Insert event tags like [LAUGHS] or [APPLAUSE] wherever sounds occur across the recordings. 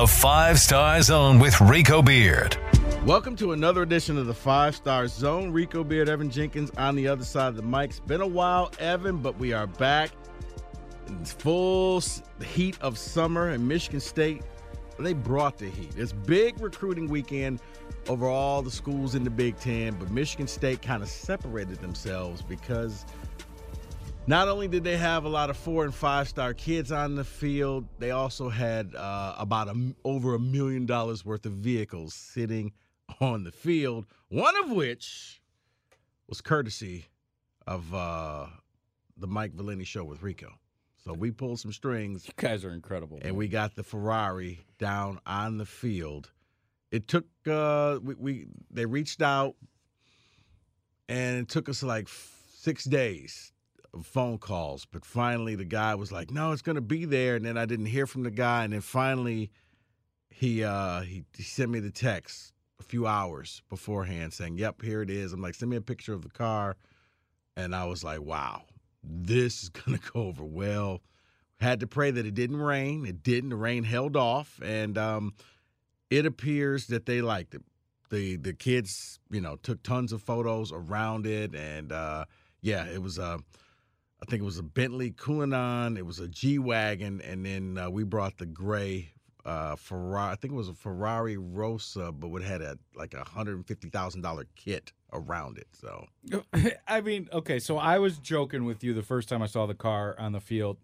The Five Star Zone with Rico Beard. Welcome to another edition of the Five Star Zone. Rico Beard, Evan Jenkins on the other side of the mic. It's been a while, Evan, but we are back. in full heat of summer in Michigan State. They brought the heat. It's big recruiting weekend over all the schools in the Big Ten, but Michigan State kind of separated themselves because not only did they have a lot of four and five star kids on the field, they also had uh, about a, over a million dollars worth of vehicles sitting on the field. One of which was courtesy of uh, the Mike Valenti show with Rico. So we pulled some strings. You guys are incredible. And we got the Ferrari down on the field. It took uh we, we they reached out and it took us like six days phone calls. But finally the guy was like, No, it's gonna be there. And then I didn't hear from the guy. And then finally he uh he, he sent me the text a few hours beforehand saying, Yep, here it is. I'm like, send me a picture of the car. And I was like, Wow, this is [LAUGHS] gonna go over well. Had to pray that it didn't rain. It didn't. The rain held off, and um, it appears that they liked it. the The kids, you know, took tons of photos around it, and uh, yeah, it was a. I think it was a Bentley Cullinan. It was a G wagon, and then uh, we brought the gray uh, Ferrari. I think it was a Ferrari Roma, but it had a like a hundred and fifty thousand dollar kit around it. So [LAUGHS] I mean, okay, so I was joking with you the first time I saw the car on the field.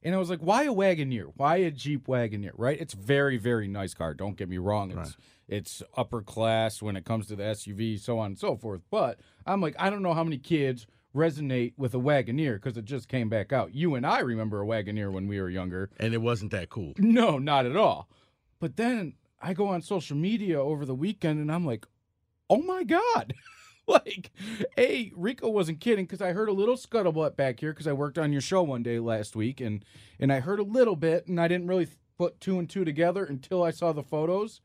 And I was like, why a Wagoneer? Why a Jeep Wagoneer? Right? It's very, very nice car. Don't get me wrong. It's Right. it's upper class when it comes to the SUV, so on and so forth. But I'm like, I don't know how many kids resonate with a Wagoneer because it just came back out. You and I remember a Wagoneer when we were younger. and it wasn't that cool. No, not at all. But then I go on social media over the weekend and I'm like, oh my God. [LAUGHS] like, hey, Rico wasn't kidding because I heard a little scuttlebutt back here because I worked on your show one day last week and and I heard a little bit and I didn't really put two and two together until I saw the photos.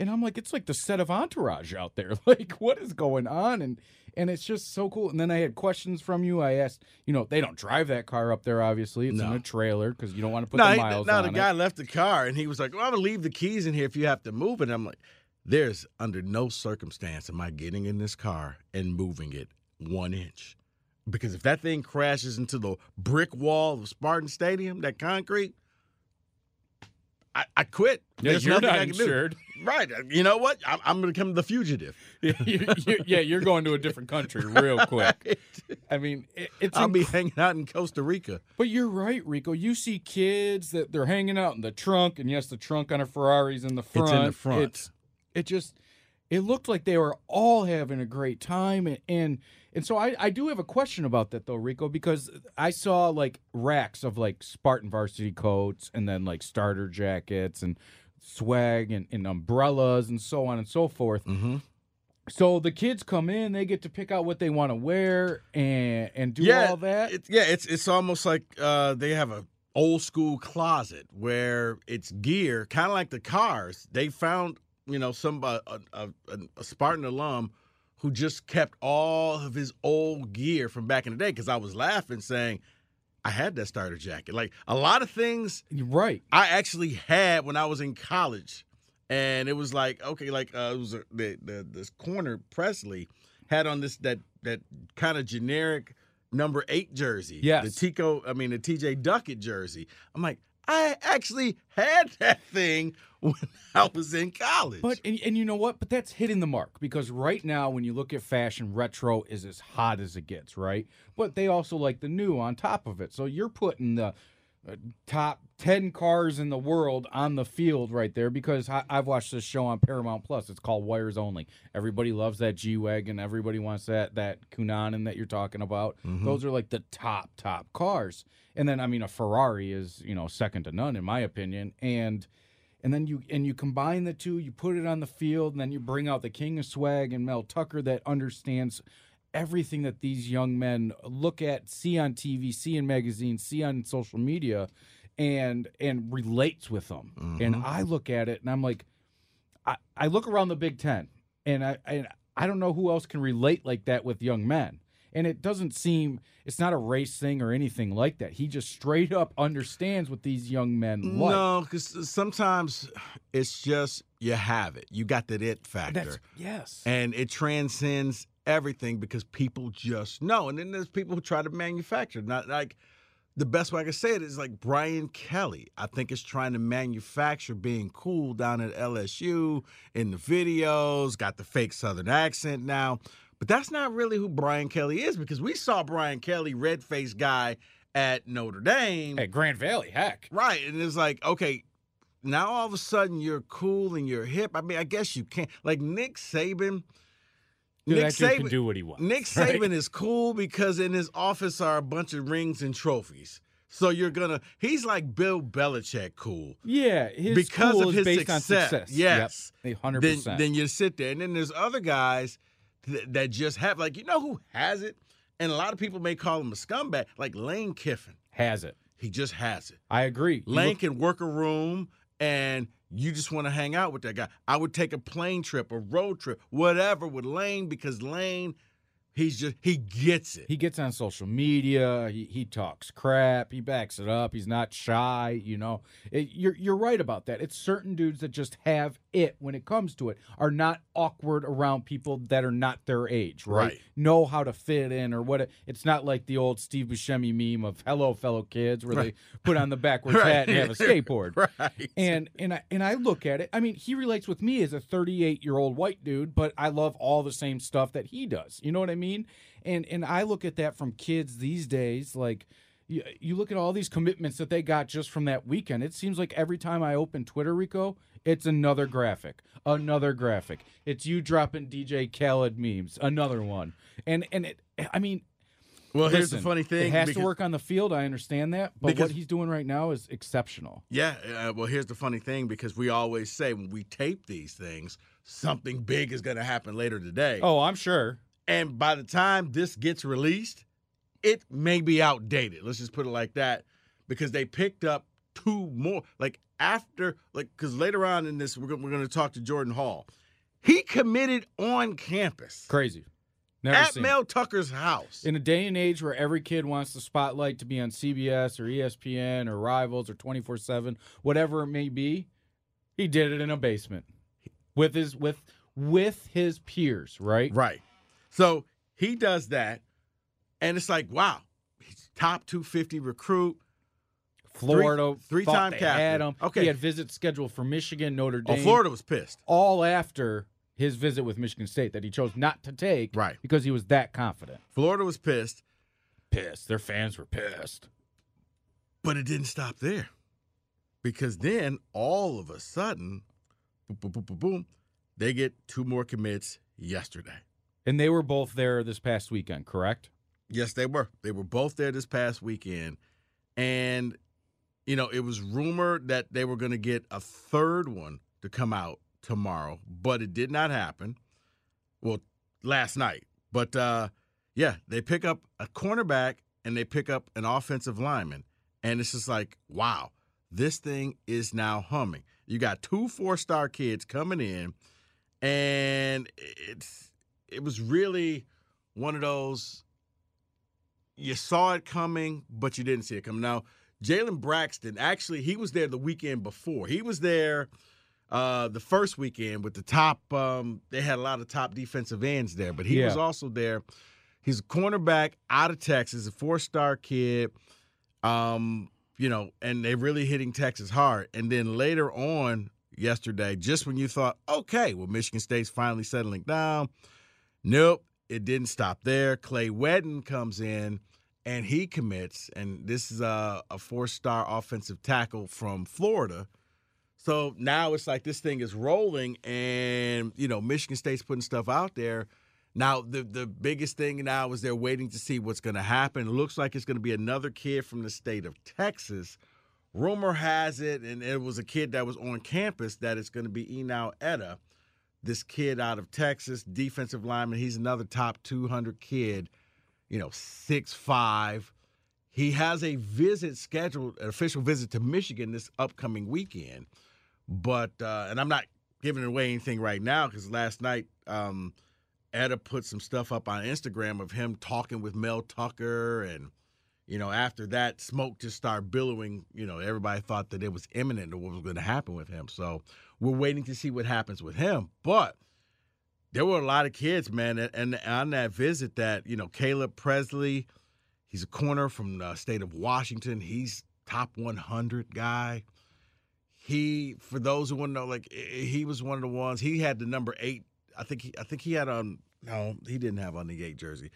And I'm like, it's like the set of entourage out there. [LAUGHS] Like, what is going on? And and it's just so cool. And then I had questions from you. I asked, you know, they don't drive that car up there, obviously. It's in a trailer because you don't want to put no, the he- miles no, on the it. guy left the car and he was like, "Well, I'm gonna leave the keys in here if you have to move it." And I'm like, "There's under no circumstance am I getting in this car and moving it one inch, because if that thing crashes into the brick wall of Spartan Stadium, that concrete, I, I quit. Yeah, There's you're nothing not I can insured. do. Right? Uh, you know what? I'm, I'm gonna become the fugitive. [LAUGHS] You- you- yeah, you're going to a different country real [LAUGHS] quick. I mean, it, it's I'll be hanging out in Costa Rica. but you're right, Rico. You see kids that they're hanging out in the trunk, and yes, the trunk on a Ferrari's in the front. It's in the front. It's, it just it looked like they were all having a great time, and and, and so I, I do have a question about that though, Rico, because I saw like racks of like Spartan varsity coats, and then like starter jackets and swag and, and umbrellas and so on and so forth. Mm-hmm. So the kids come in, they get to pick out what they want to wear and and do yeah, all that. It's, yeah, it's it's almost like uh, they have a old school closet where it's gear, kind of like the cars. They found you know some uh, a, a, a, a Spartan alum who just kept all of his old gear from back in the day. Because I was laughing, saying I had that starter jacket. Like a lot of things right. I actually had when I was in college, and it was like okay, like uh, it was a, the the this corner Presley had on this that that kind of generic number eight jersey. yeah, the Tico. I mean the T.J. Duckett jersey. I'm like, I actually had that thing when I was in college. But and, and you know what? But that's hitting the mark because right now when you look at fashion, retro is as hot as it gets, right? But they also like the new on top of it. So you're putting the uh, top 10 cars in the world on the field right there because I, I've watched this show on Paramount Plus. It's called Wires Only. Everybody loves that G Wagon. Everybody wants that that Cullinan that you're talking about. Those are like the top, top cars. And then, I mean, a Ferrari is, you know, second to none in my opinion. And and then you and you combine the two, you put it on the field, and then you bring out the king of swag and Mel Tucker that understands everything that these young men look at, see on TV, see in magazines, see on social media, and and relates with them. And mm-hmm. I look at it and I'm like, I, I look around the Big Ten, and I and I don't know who else can relate like that with young men. And it doesn't seem it's not a race thing or anything like that. He just straight up understands what these young men like. No, because sometimes it's just you have it. You got that it factor. That's yes. and it transcends everything because people just know. And then there's people who try to manufacture. Not like the best way I can say it is like Brian Kelly. I think is trying to manufacture being cool down at LSU in the videos, got the fake Southern accent now. But that's not really who Brian Kelly is because we saw Brian Kelly, red faced guy at Notre Dame. At Grand Valley, heck. Right. And it's like, okay, now all of a sudden you're cool and you're hip. I mean, I guess you can't. Like Nick Saban. Dude, Nick that dude can Saban, do what he wants. Nick right? Saban is cool because in his office are a bunch of rings and trophies. So you're gonna he's like Bill Belichick cool. Yeah, Because cool of is his based on success, success. yes. Yep, hundred Then percent. then you sit there. And then there's other guys th- that just have like you know who has it? And a lot of people may call him a scumbag, like Lane Kiffin. Has it? He just has it. I agree. Lane look- can work a room and you just want to hang out with that guy. I would take a plane trip, a road trip, whatever with Lane because Lane, he's just he gets it. He gets on social media. He, he talks crap. He backs it up. He's not shy. You know, It- you're you're right about that. It's certain dudes that just have it when it comes to it. Are not awkward around people that are not their age. Right. Right. Know how to fit in or what. It, it's not like the old Steve Buscemi meme of "Hello, fellow kids," where they put on the backwards [LAUGHS] Right. hat and have a skateboard. [LAUGHS] right. And and I and I look at it. I mean, he relates with me as a 38 year old white dude, but I love all the same stuff that he does. You know what I mean? And and I look at that from kids these days. Like you, you look at all these commitments that they got just from that weekend. It seems like every time I open Twitter, Rico, it's another graphic, another graphic. It's you dropping DJ Khaled memes, another one. And and it, I mean, well, here's the funny thing. It has because- to work on the field. I understand that, but Because- what he's doing right now is exceptional. Yeah, uh, well, here's the funny thing because we always say when we tape these things, something big is going to happen later today. Oh, I'm sure. And by the time this gets released, it may be outdated. Let's just put it like that because they picked up two more. Like after, like, because later on in this, we're, we're going to talk to Jordan Hall. He committed on campus Crazy. Never at seen. Mel Tucker's house. in a day and age where every kid wants the spotlight to be on CBS or ESPN or Rivals or 24/7, whatever it may be, he did it in a basement with his with with his peers, right? Right. So he does that, and it's like, wow, he's top 250 recruit. Florida Three- they captain. Okay. He had visits scheduled for Michigan, Notre oh, Dame. Oh, Florida was pissed. all after his visit with Michigan State that he chose not to take Right. because he was that confident. Florida was pissed, Pissed. Their fans were pissed. but it didn't stop there. Because then all of a sudden, boom, boom, boom, boom, boom, they get two more commits yesterday. And they were both there this past weekend, correct? Yes, they were. They were both there this past weekend. And, you know, it was rumored that they were going to get a third one to come out tomorrow, but it did not happen. Well, last night. But uh yeah, they pick up a cornerback and they pick up an offensive lineman. And it's just like, wow, this thing is now humming. You got two four-star kids coming in, and it's it was really one of those you saw it coming, but you didn't see it coming. Now, Jalen Braxton, actually, he was there the weekend before. He was there uh, the first weekend with the top. Um, they had a lot of top defensive ends there, but he was also there. He's a cornerback out of Texas, a four-star kid. Um, you know, and they're really hitting Texas hard. And then later on yesterday, just when you thought, okay, well, Michigan State's finally settling down, nope, it didn't stop there. Clay Wedden comes in and he commits, and this is a, a four-star offensive tackle from Florida. So now it's like this thing is rolling, and you know Michigan State's putting stuff out there. Now the the biggest thing now is they're waiting to see what's going to happen. It looks like it's going to be another kid from the state of Texas. Rumor has it, and it was a kid that was on campus that it's going to be Enow Etta, this kid out of Texas, defensive lineman. He's another top 200 kid, you know, six five. He has a visit scheduled, an official visit to Michigan this upcoming weekend. But uh, and I'm not giving away anything right now because last night um, Etta put some stuff up on Instagram of him talking with Mel Tucker, and you know, after that, smoke just started billowing. You know, everybody thought that it was imminent or what was going to happen with him. So we're waiting to see what happens with him. But there were a lot of kids, man, and, and on that visit, that you know, Caleb Presley, he's a corner from the state of Washington. He's top 100 guy. He, for those who want to know, like he was one of the ones. He had the number eight. I think he, I think he had on. No, he didn't have on the eight jersey.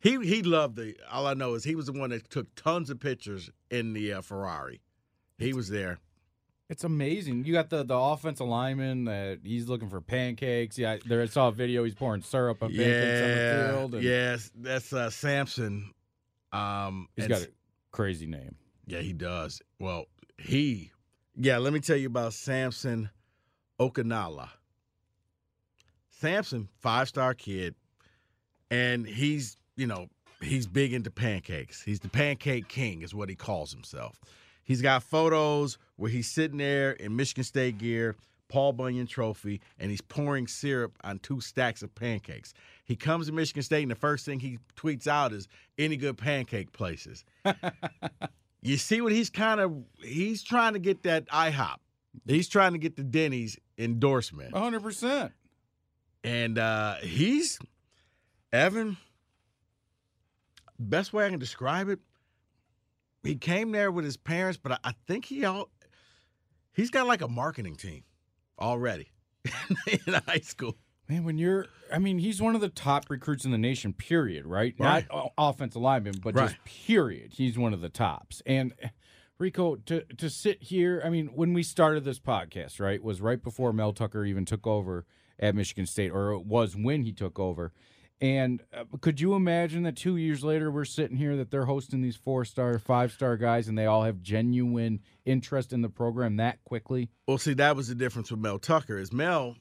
He he loved the. All I know is he was the one that took tons of pictures in the uh, Ferrari. He was there. It's amazing. You got the the offensive lineman that he's looking for pancakes. Yeah, there I saw a video. He's pouring syrup on pancakes on the field. and yes, that's uh, Samson. Um, he's got a crazy name. Yeah, he does. Well, he, yeah, let me tell you about Samson Okunlola. Samson, five star kid, and he's, you know, he's big into pancakes. He's the pancake king, is what he calls himself. He's got photos where he's sitting there in Michigan State gear, Paul Bunyan trophy, and he's pouring syrup on two stacks of pancakes. He comes to Michigan State, and the first thing he tweets out is any good pancake places. [LAUGHS] you see what he's kind of he's trying to get that IHOP. He's trying to get the Denny's endorsement. 100%. And uh he's Evan best way I can describe it, he came there with his parents, but I, I think he all he's got like a marketing team already [LAUGHS] in high school. Man, when you're, I mean, he's one of the top recruits in the nation, period, right? Right. Not offensive lineman, but Right. just period. He's one of the tops. And Rico, to to sit here, I mean, when we started this podcast, right, was right before Mel Tucker even took over at Michigan State, or it was when he took over. And uh, could you imagine that two years later we're sitting here that they're hosting these four star, five star guys, and they all have genuine interest in the program that quickly? Well, see, that was the difference with Mel Tucker. Is Mel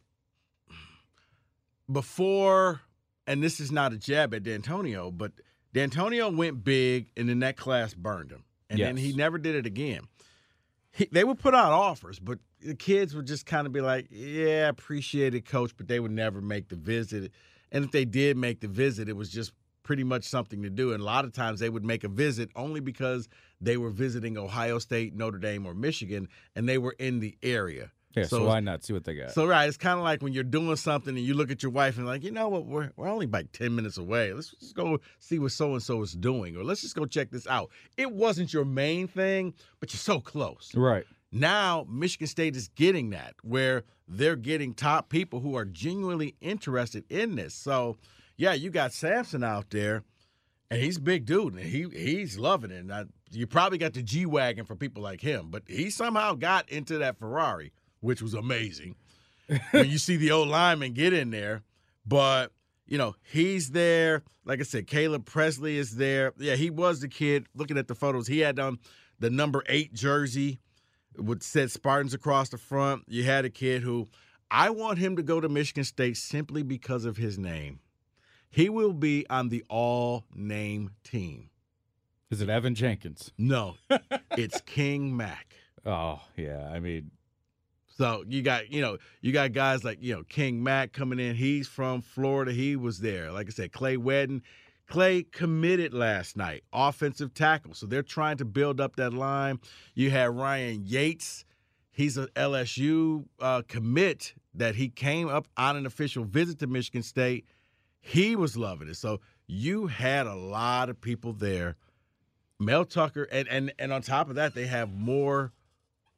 before, and this is not a jab at D'Antonio, but D'Antonio went big, and then that class burned him, and then he never did it again. He, they would put out offers, but the kids would just kind of be like, "Yeah, appreciate it, coach," but they would never make the visit. And if they did make the visit, it was just pretty much something to do. And a lot of times they would make a visit only because they were visiting Ohio State, Notre Dame, or Michigan, and they were in the area. Yeah, so, So- why not see what they got? So right, it's kind of like when you're doing something and you look at your wife and like, you know what, we're we're only like ten minutes away. Let's just go see what so and so is doing, or let's just go check this out. It wasn't your main thing, but you're so close. right. Now Michigan State is getting that, where they're getting top people who are genuinely interested in this. So yeah, you got Samson out there, and he's a big dude, and he he's loving it. And you probably got the G wagon for people like him, but he somehow got into that Ferrari, which was amazing. when you see the old lineman get in there, but you know he's there. Like I said, Caleb Presley is there. Yeah, he was the kid. Looking at the photos, he had um the number eight jersey with set Spartans across the front. You had a kid who I want him to go to Michigan State simply because of his name. He will be on the all name team. Is it Evan Jenkins? No, [LAUGHS] it's King Mack. Oh yeah, I mean, So you got, you know, you got guys like, you know, King Mack coming in. He's from Florida. He was there. Like I said, Clay Wedden. Clay committed last night, offensive tackle. So they're trying to build up that line. You had Ryan Yates. He's an LSU uh, commit that he came up on an official visit to Michigan State. He was loving it. So you had a lot of people there. Mel Tucker, and and and on top of that, they have more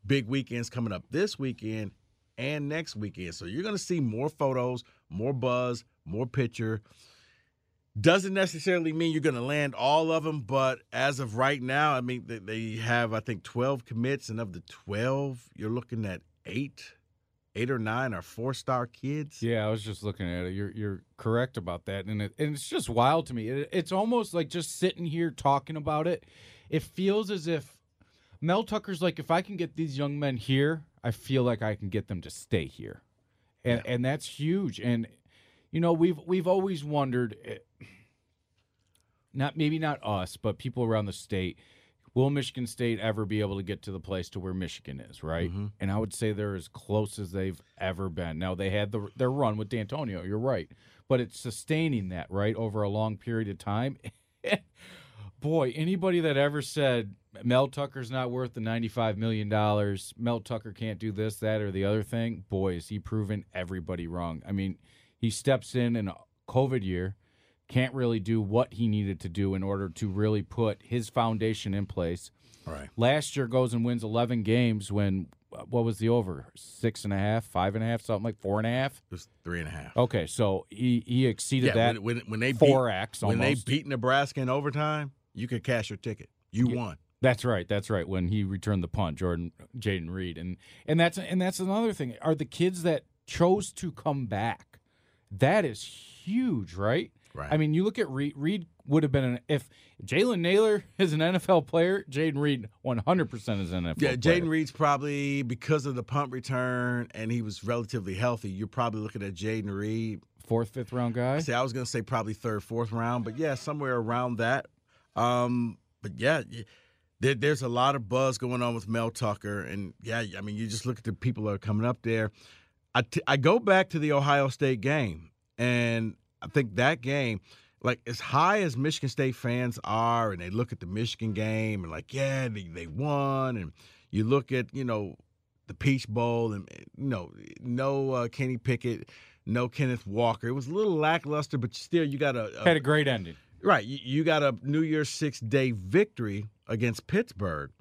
big weekends coming up this weekend and next weekend. So you're going to see more photos, more buzz, more picture. Doesn't necessarily mean you're going to land all of them, but as of right now, I mean, they, they have, I think, 12 commits, and of the 12, you're looking at eight, eight or nine are four star kids. yeah, I was just looking at it. You're you're correct about that, and it, and it's just wild to me. It, it's almost like just sitting here talking about it. It feels as if Mel Tucker's like, if I can get these young men here, I feel like I can get them to stay here, and and that's huge. And you know, we've we've always wondered, eh, not maybe not us, but people around the state. Will Michigan State ever be able to get to the place to where Michigan is, right? Mhm. And I would say they're as close as they've ever been. Now they had the, their run with D'Antonio, you're right, but it's sustaining that right over a long period of time. [LAUGHS] Boy, anybody that ever said Mel Tucker's not worth the $95 million, Mel Tucker can't do this, that, or the other thing, boy, is he proven everybody wrong. I mean, he steps in in a COVID year, can't really do what he needed to do in order to really put his foundation in place. Right. Last year goes and wins 11 games when, uh, what was the over? Six and a half, five and a half, something like four and a half? It was three and a half. Okay, so he, he exceeded yeah, that when, when, when they beat, 4X when they beat Nebraska in overtime, you could cash your ticket. You Yeah. won. That's right. That's right. When he returned the punt, Jordan Jayden Reed, and and that's and that's another thing. Are the kids that chose to come back? That is huge, right? Right. I mean, you look at Reed. Reed would have been an if Jalen Nailor [LAUGHS] is an NFL player. Jayden Reed, one hundred percent is an NFL. Yeah. Jayden Reed's probably because of the punt return and he was relatively healthy. You're probably looking at Jayden Reed. fourth, fifth round guy. See, I was gonna say probably third, fourth round, but yeah, somewhere around that. Um, but yeah, there, there's a lot of buzz going on with Mel Tucker, and yeah, I mean, you just look at the people that are coming up there. I, t- I go back to the Ohio State game, and I think that game, like as high as Michigan State fans are, and they look at the Michigan game and like, yeah, they, they won, and you look at you know the Peach Bowl, and you know no uh, Kenny Pickett, no Kenneth Walker. It was a little lackluster, but still, you got a, a Had a great ending. Right. You, you got a New Year's Six day victory against Pittsburgh.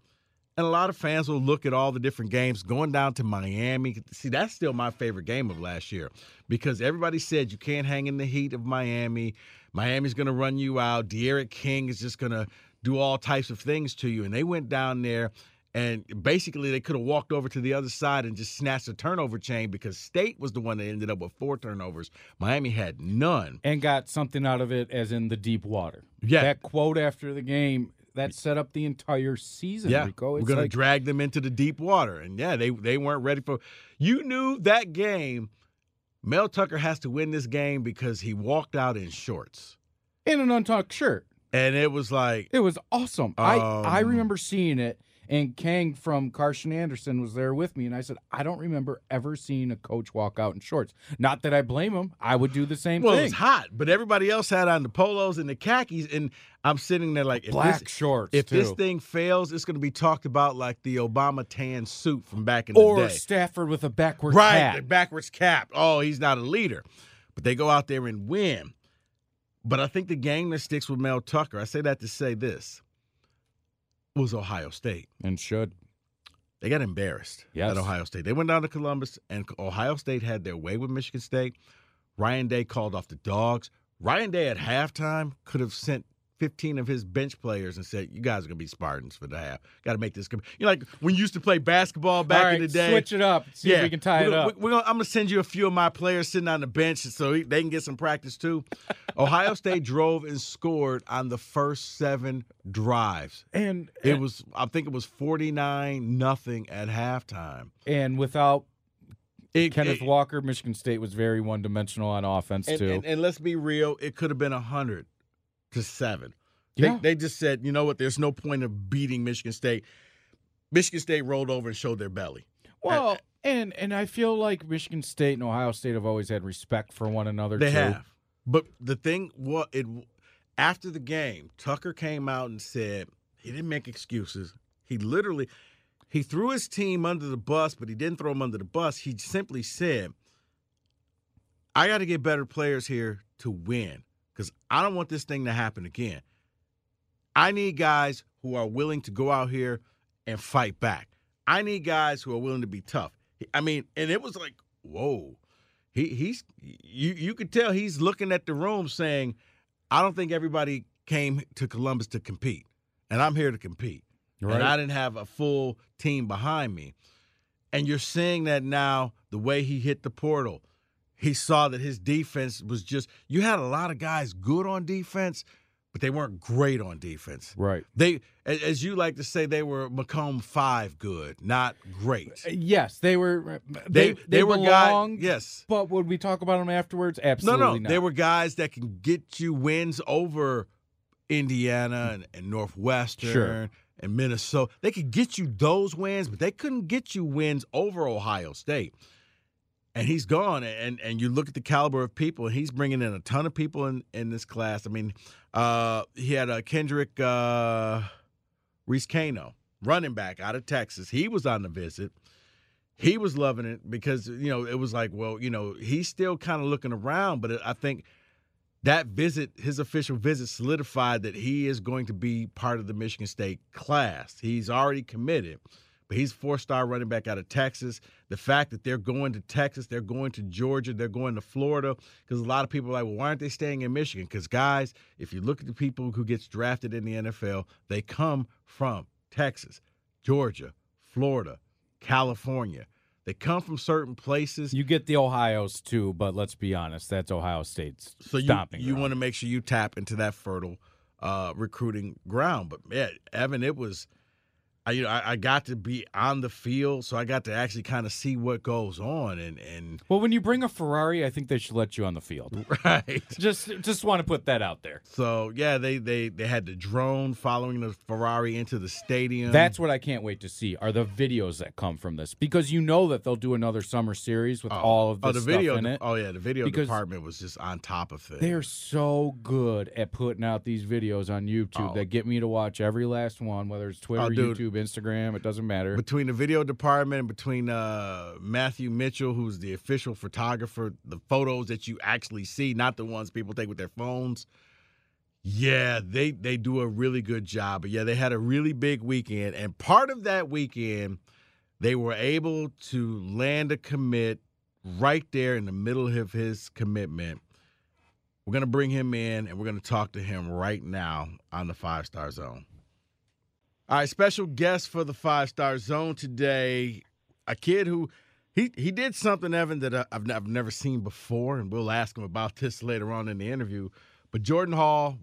And a lot of fans will look at all the different games going down to Miami. See, that's still my favorite game of last year because everybody said you can't hang in the heat of Miami. Miami's going to run you out. D'Eriq King is just going to do all types of things to you. And they went down there and basically they could have walked over to the other side and just snatched a turnover chain because State was the one that ended up with four turnovers. Miami had none. and got something out of it, as in the deep water. Yeah. That quote after the game that set up the entire season. Yeah, Rico. we're It's gonna like, drag them into the deep water, and yeah, they they weren't ready for. You knew that game. Mel Tucker has to win this game because he walked out in shorts, in an untucked shirt. and it was like, It was awesome. I I Um, remember seeing it, and Kang from Carson Anderson was there with me, and I said, I don't remember ever seeing a coach walk out in shorts. Not that I blame him. I would do the same well, thing. it's hot, but everybody else had on the polos and the khakis, and I'm sitting there like, if Black this, shorts if too. this thing fails, it's going to be talked about like the Obama tan suit from back in or the day. Or Stafford with a backward right, cap. the backwards cap. Oh, he's not a leader. But they go out there and win. But I think the game that sticks with Mel Tucker, I say that to say this, was Ohio State. and should. They got embarrassed Yes. at Ohio State. They went down to Columbus, and Ohio State had their way with Michigan State. Ryan Day called off the dogs. Ryan Day at halftime could have sent 15 of his bench players and said, You guys are going to be Spartans for the half. Got to make this. com-" You know, like when you used to play basketball back right, in the day. switch it up. See if we can tie we're it gonna- up. We're gonna, I'm going to send you a few of my players sitting on the bench so they can get some practice too. [LAUGHS] Ohio State drove and scored on the first seven drives. and It eh was, I think it was 49 nothing at halftime. and without It, Kenneth it- Walker, Michigan State was very one dimensional on offense and, too. and, and let's be real, it could have been 100 to 7. Yeah. They, they just said, you know what, there's no point of beating Michigan State. Michigan State rolled over and showed their belly. well, and and I feel like Michigan State and Ohio State have always had respect for one another. They too. have. But the thing what it after the game, Tucker came out and said he didn't make excuses. He literally he threw his team under the bus, but he didn't throw them under the bus. He simply said, I got to get better players here to win because I don't want this thing to happen again. I need guys who are willing to go out here and fight back. I need guys who are willing to be tough. I mean, and it was like, whoa. He he's you you could tell he's looking at the room saying, I don't think everybody came to Columbus to compete. And I'm here to compete. Right. And I didn't have a full team behind me. And you're seeing that now the way he hit the portal. He saw that his defense was just you had a lot of guys good on defense, but they weren't great on defense. right. They as you like to say they were Macomb 5 good, not great. Uh, yes, they were. Uh, they They they, were belonged, guys yes. But would we talk about them afterwards? No, Absolutely no, not. they were guys that can get you wins over Indiana and, and Northwestern Sure. and Minnesota. They could get you those wins, but they couldn't get you wins over Ohio State. And he's gone. And and you look at the caliber of people, and he's bringing in a ton of people in in this class. I mean, uh, he had a Kedrick uh, Reescano, running back out of Texas. He was on the visit. He was loving it because you know it was like, well, you know, he's still kind of looking around, but I think that visit, his official visit, solidified that he is going to be part of the Michigan State class. He's already committed, but he's four star running back out of Texas. The fact that they're going to Texas, they're going to Georgia, they're going to Florida, because a lot of people are like, well, why aren't they staying in Michigan? Because guys, if you look at the people who gets drafted in the NFL, they come from Texas, Georgia, Florida, California. They come from certain places. You get the Ohio's too, but let's be honest, that's Ohio State's so you, stomping. you ground. want to make sure you tap into that fertile uh, recruiting ground. But man, Evan, it was I, you know, I, I got to be on the field, so I got to actually kind of see what goes on, and and Well, when you bring a Ferrari, I think they should let you on the field. [LAUGHS] right. just just want to put that out there. So yeah, they they they had the drone following the Ferrari into the stadium. That's what I can't wait to see are the videos that come from this because you know that they'll do another summer series with oh, all of oh, this the video. stuff in it. Oh yeah, the video department was just on top of things. They're so good at putting out these videos on YouTube Oh. that get me to watch every last one, whether it's Twitter, Oh, dude. YouTube, Instagram. It doesn't matter. between the video department and between uh, Matthew Mitchell, who's the official photographer, the photos that you actually see, not the ones people take with their phones. Yeah, they they do a really good job. But yeah, they had a really big weekend, and part of that weekend, they were able to land a commit right there in the middle of his commitment. We're gonna bring him in, and we're gonna talk to him right now on the Five Star Zone. All right, special guest for the Five Star Zone today, a kid who he he did something, Evan, that I- I've, I've never seen before, and we'll ask him about this later on in the interview. But Jordan Hall,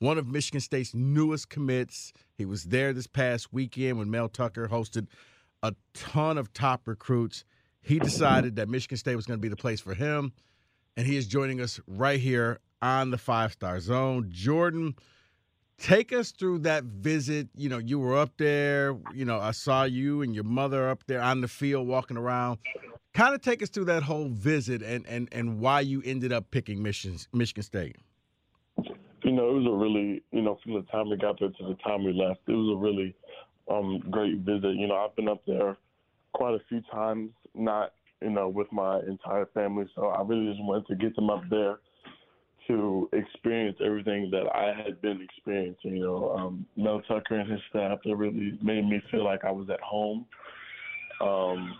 one of Michigan State's newest commits, he was there this past weekend when Mel Tucker hosted a ton of top recruits. He decided that Michigan State was going to be the place for him, and he is joining us right here on the Five Star Zone. Jordan, take us through that visit. You know, you were up there. You know, I saw you and your mother up there on the field walking around. Kind of take us through that whole visit and and and why you ended up picking Michigan Michigan State. You know, it was a really, you know, from the time we got there to the time we left, it was a really um, great visit. You know, I've been up there quite a few times, not, you know, with my entire family. So I really just wanted to get them up there to experience everything that I had been experiencing. You know, um, Mel Tucker and his staff, they really made me feel like I was at home. Um,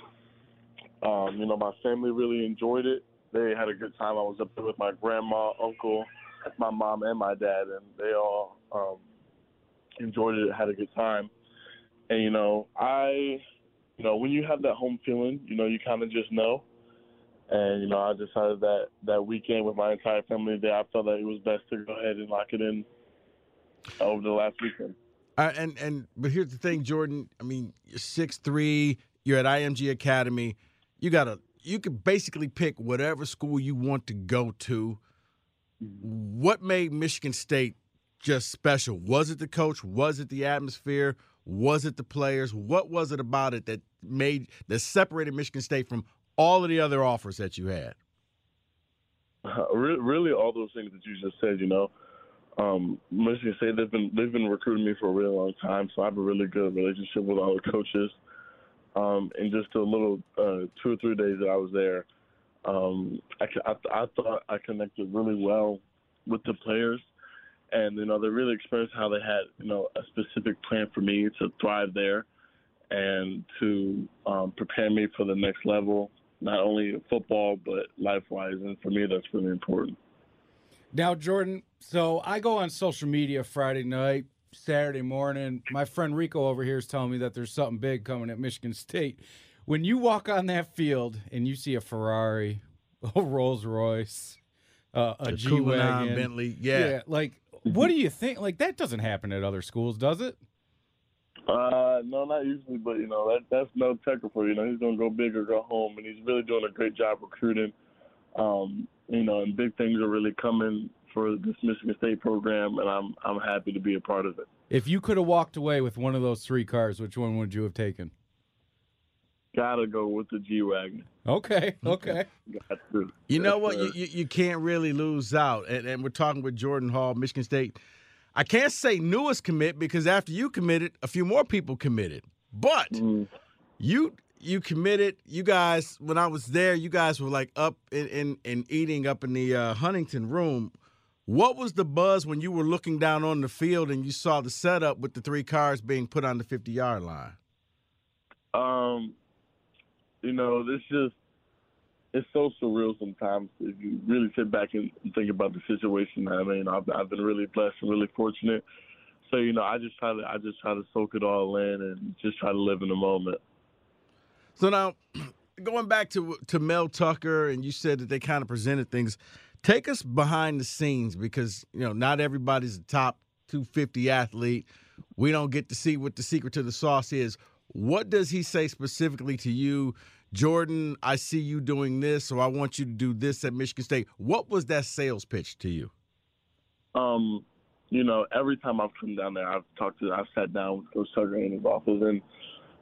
um, you know, my family really enjoyed it. They had a good time. I was up there with my grandma, uncle, my mom, and my dad, and they all um, enjoyed it, had a good time. And you know, I, you know, when you have that home feeling, you know, you kind of just know. And you know, I decided that that weekend with my entire family there, I felt that it was best to go ahead and lock it in over the last weekend. Uh, and and but here's the thing, Jordan. I mean, you're six three. You're at IMG Academy. You got to you could basically pick whatever school you want to go to. What made Michigan State just special? Was it the coach? Was it the atmosphere? Was it the players? What was it about it that made that separated Michigan State from all of the other offers that you had? [LAUGHS] Re- really, all those things that you just said. You know, um, Michigan State they've been they've been recruiting me for a really long time, so I have a really good relationship with all the coaches. Um, and just a little uh, two or three days that I was there, um, I, I, I thought I connected really well with the players, and you know they really experienced how they had you know a specific plan for me to thrive there, and to um, prepare me for the next level, not only football but life wise, and for me that's really important. Now, Jordan, so I go on social media Friday night, Saturday morning. My friend Rico over here is telling me that there's something big coming at Michigan State. When you walk on that field and you see a Ferrari, a Rolls Royce, uh, a The G Cullinan, wagon, Bentley, yeah. like what do you think? Like that doesn't happen at other schools, does it? Uh, no, not usually, but you know that that's no Tucker for you. You know he's gonna go big or go home, and he's really doing a great job recruiting. Um, you know, and big things are really coming for this Michigan State program, and I'm I'm happy to be a part of it. If you could have walked away with one of those three cars, which one would you have taken? gotta go with the G wagon. Okay, [LAUGHS] okay. Got to. You know what? You, you, you can't really lose out. And, and we're talking with Jordan Hall, Michigan State. I can't say newest commit because after you committed, a few more people committed. But Mhm. you you committed. You guys, when I was there, you guys were like up in in, in eating up in the uh, Huntington room. What was the buzz when you were looking down on the field and you saw the setup with the three cars being put on the fifty yard line? Um, you know, this just it's so surreal sometimes if you really sit back and think about the situation. I mean, I've, I've been really blessed and really fortunate. So you know, I just try to I just try to soak it all in and just try to live in the moment. So now, [CLEARS THROAT] going back to to Mel Tucker, and you said that they kind of presented things. Take us behind the scenes because you know not everybody's a top 250 athlete. We don't get to see what the secret to the sauce is. What does he say specifically to you, Jordan? I see you doing this, so I want you to do this at Michigan State. What was that sales pitch to you? Um, you know, every time I've come down there, I've talked to, I've sat down with Coach Tucker in his office, and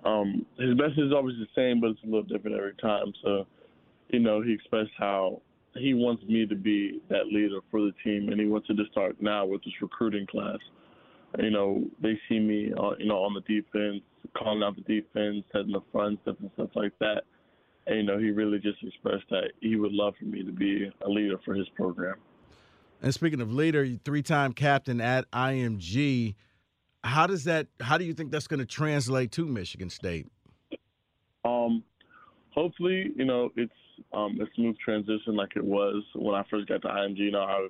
um, his message is always the same, but it's a little different every time. So, you know, he expressed how he wants me to be that leader for the team, and he wants it to start now with this recruiting class. You know, they see me, uh, you know, on the defense, calling out the defense, setting the front, stuff and stuff like that. And you know, he really just expressed that he would love for me to be a leader for his program. And speaking of leader, three-time captain at IMG. How does that? How do you think that's going to translate to Michigan State? Um, hopefully, you know, it's um, a smooth transition like it was when I first got to IMG. You know, I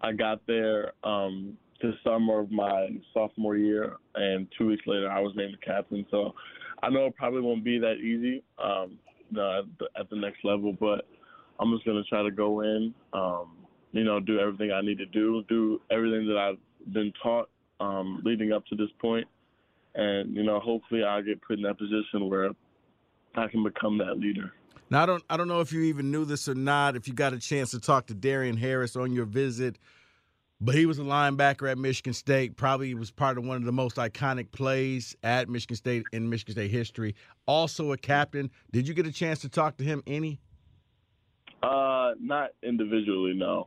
I got there um, the summer of my sophomore year, and two weeks later, I was named the captain. So I know it probably won't be that easy um, the, at the next level, but I'm just gonna try to go in, um, you know, do everything I need to do, do everything that I've been taught um, leading up to this point, and you know, hopefully, I get put in that position where I can become that leader. Now I don't I don't know if you even knew this or not. If you got a chance to talk to Darien Harris on your visit, but he was a linebacker at Michigan State. Probably was part of one of the most iconic plays at Michigan State in Michigan State history. Also a captain. Did you get a chance to talk to him any? Uh, not individually, no.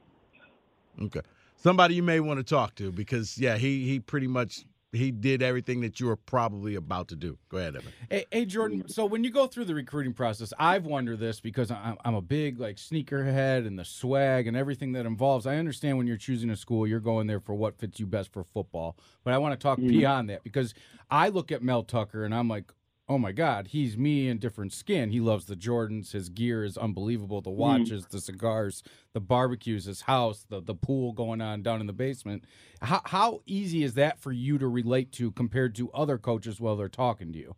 Okay. Somebody you may want to talk to because yeah, he he pretty much he did everything that you were probably about to do. Go ahead, Evan. Hey, hey, Jordan. So when you go through the recruiting process, I've wondered this because I'm, I'm a big like sneakerhead and the swag and everything that involves. I understand when you're choosing a school, you're going there for what fits you best for football. But I want to talk mm-hmm. beyond that because I look at Mel Tucker and I'm like, oh my God, he's me in different skin. He loves the Jordans. His gear is unbelievable. The watches, the cigars, the barbecues, his house, the the pool going on down in the basement. How how easy is that for you to relate to compared to other coaches while they're talking to you?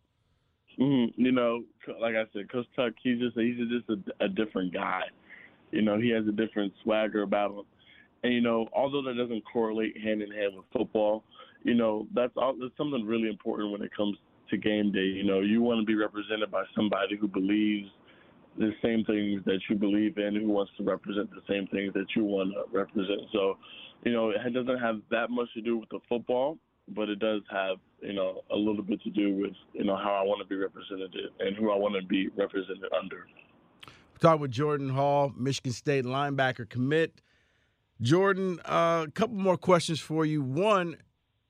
Mhm. You know, like I said, Coach Tuck, he's just he's just a, a different guy. You know, he has a different swagger about him, and you know, although that doesn't correlate hand in hand with football, you know, that's all. That's something really important when it comes to game day. You know, you want to be represented by somebody who believes the same things that you believe in, who wants to represent the same things that you want to represent. So, you know, it doesn't have that much to do with the football, but it does have, you know, a little bit to do with, you know, how I want to be represented and who I want to be represented under. Talk with Jordan Hall, Michigan State linebacker commit. Jordan, uh, a couple more questions for you. One,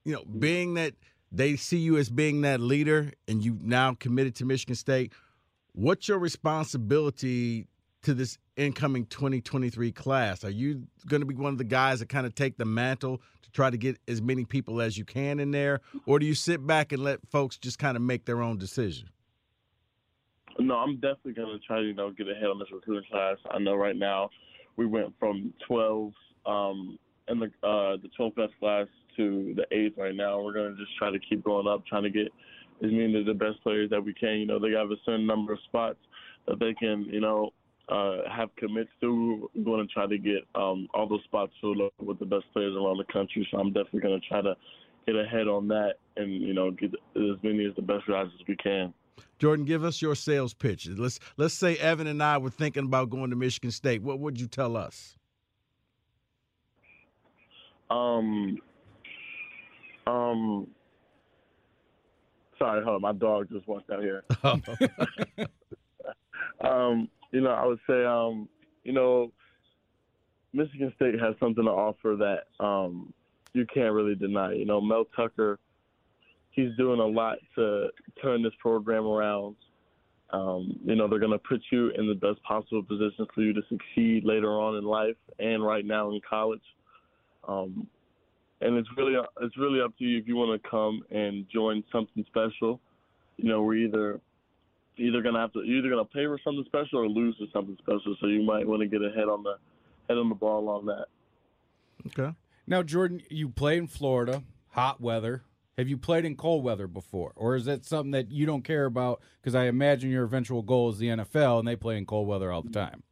you know, being that they see you as being that leader and you now committed to Michigan State, what's your responsibility to this incoming 2023 class? Are you going to be one of the guys that kind of take the mantle to try to get as many people as you can in there? Or do you sit back and let folks just kind of make their own decision? No, I'm definitely going to try to, you know, get ahead on this recruiting class. I know right now we went from 12 um, in the uh, the 12th best class to the eighth right now. We're going to just try to keep going up, trying to get as many of the best players that we can. You know, they have a certain number of spots that they can, you know, uh, have commits to. We're going to try to get um, all those spots filled up with the best players around the country. So I'm definitely going to try to get ahead on that and, you know, get as many as the best guys as we can. Jordan, give us your sales pitch. Let's let's say Evan and I were thinking about going to Michigan State. What would you tell us? Um, um, Sorry, hold on. My dog just walked out here. [LAUGHS] um, you know, I would say, um, you know, Michigan State has something to offer that um, you can't really deny. You know, Mel Tucker, he's doing a lot to turn this program around. Um, you know, they're going to put you in the best possible position for you to succeed later on in life and right now in college. Um, and it's really it's really up to you if you want to come and join something special. You know, we're either either gonna have to you're either gonna pay for something special or lose for something special. So you might want to get ahead on the head on the ball on that. Okay. Now, Jordan, you play in Florida, hot weather. Have you played in cold weather before, or is that something that you don't care about? Because I imagine your eventual goal is the NFL, and they play in cold weather all the time.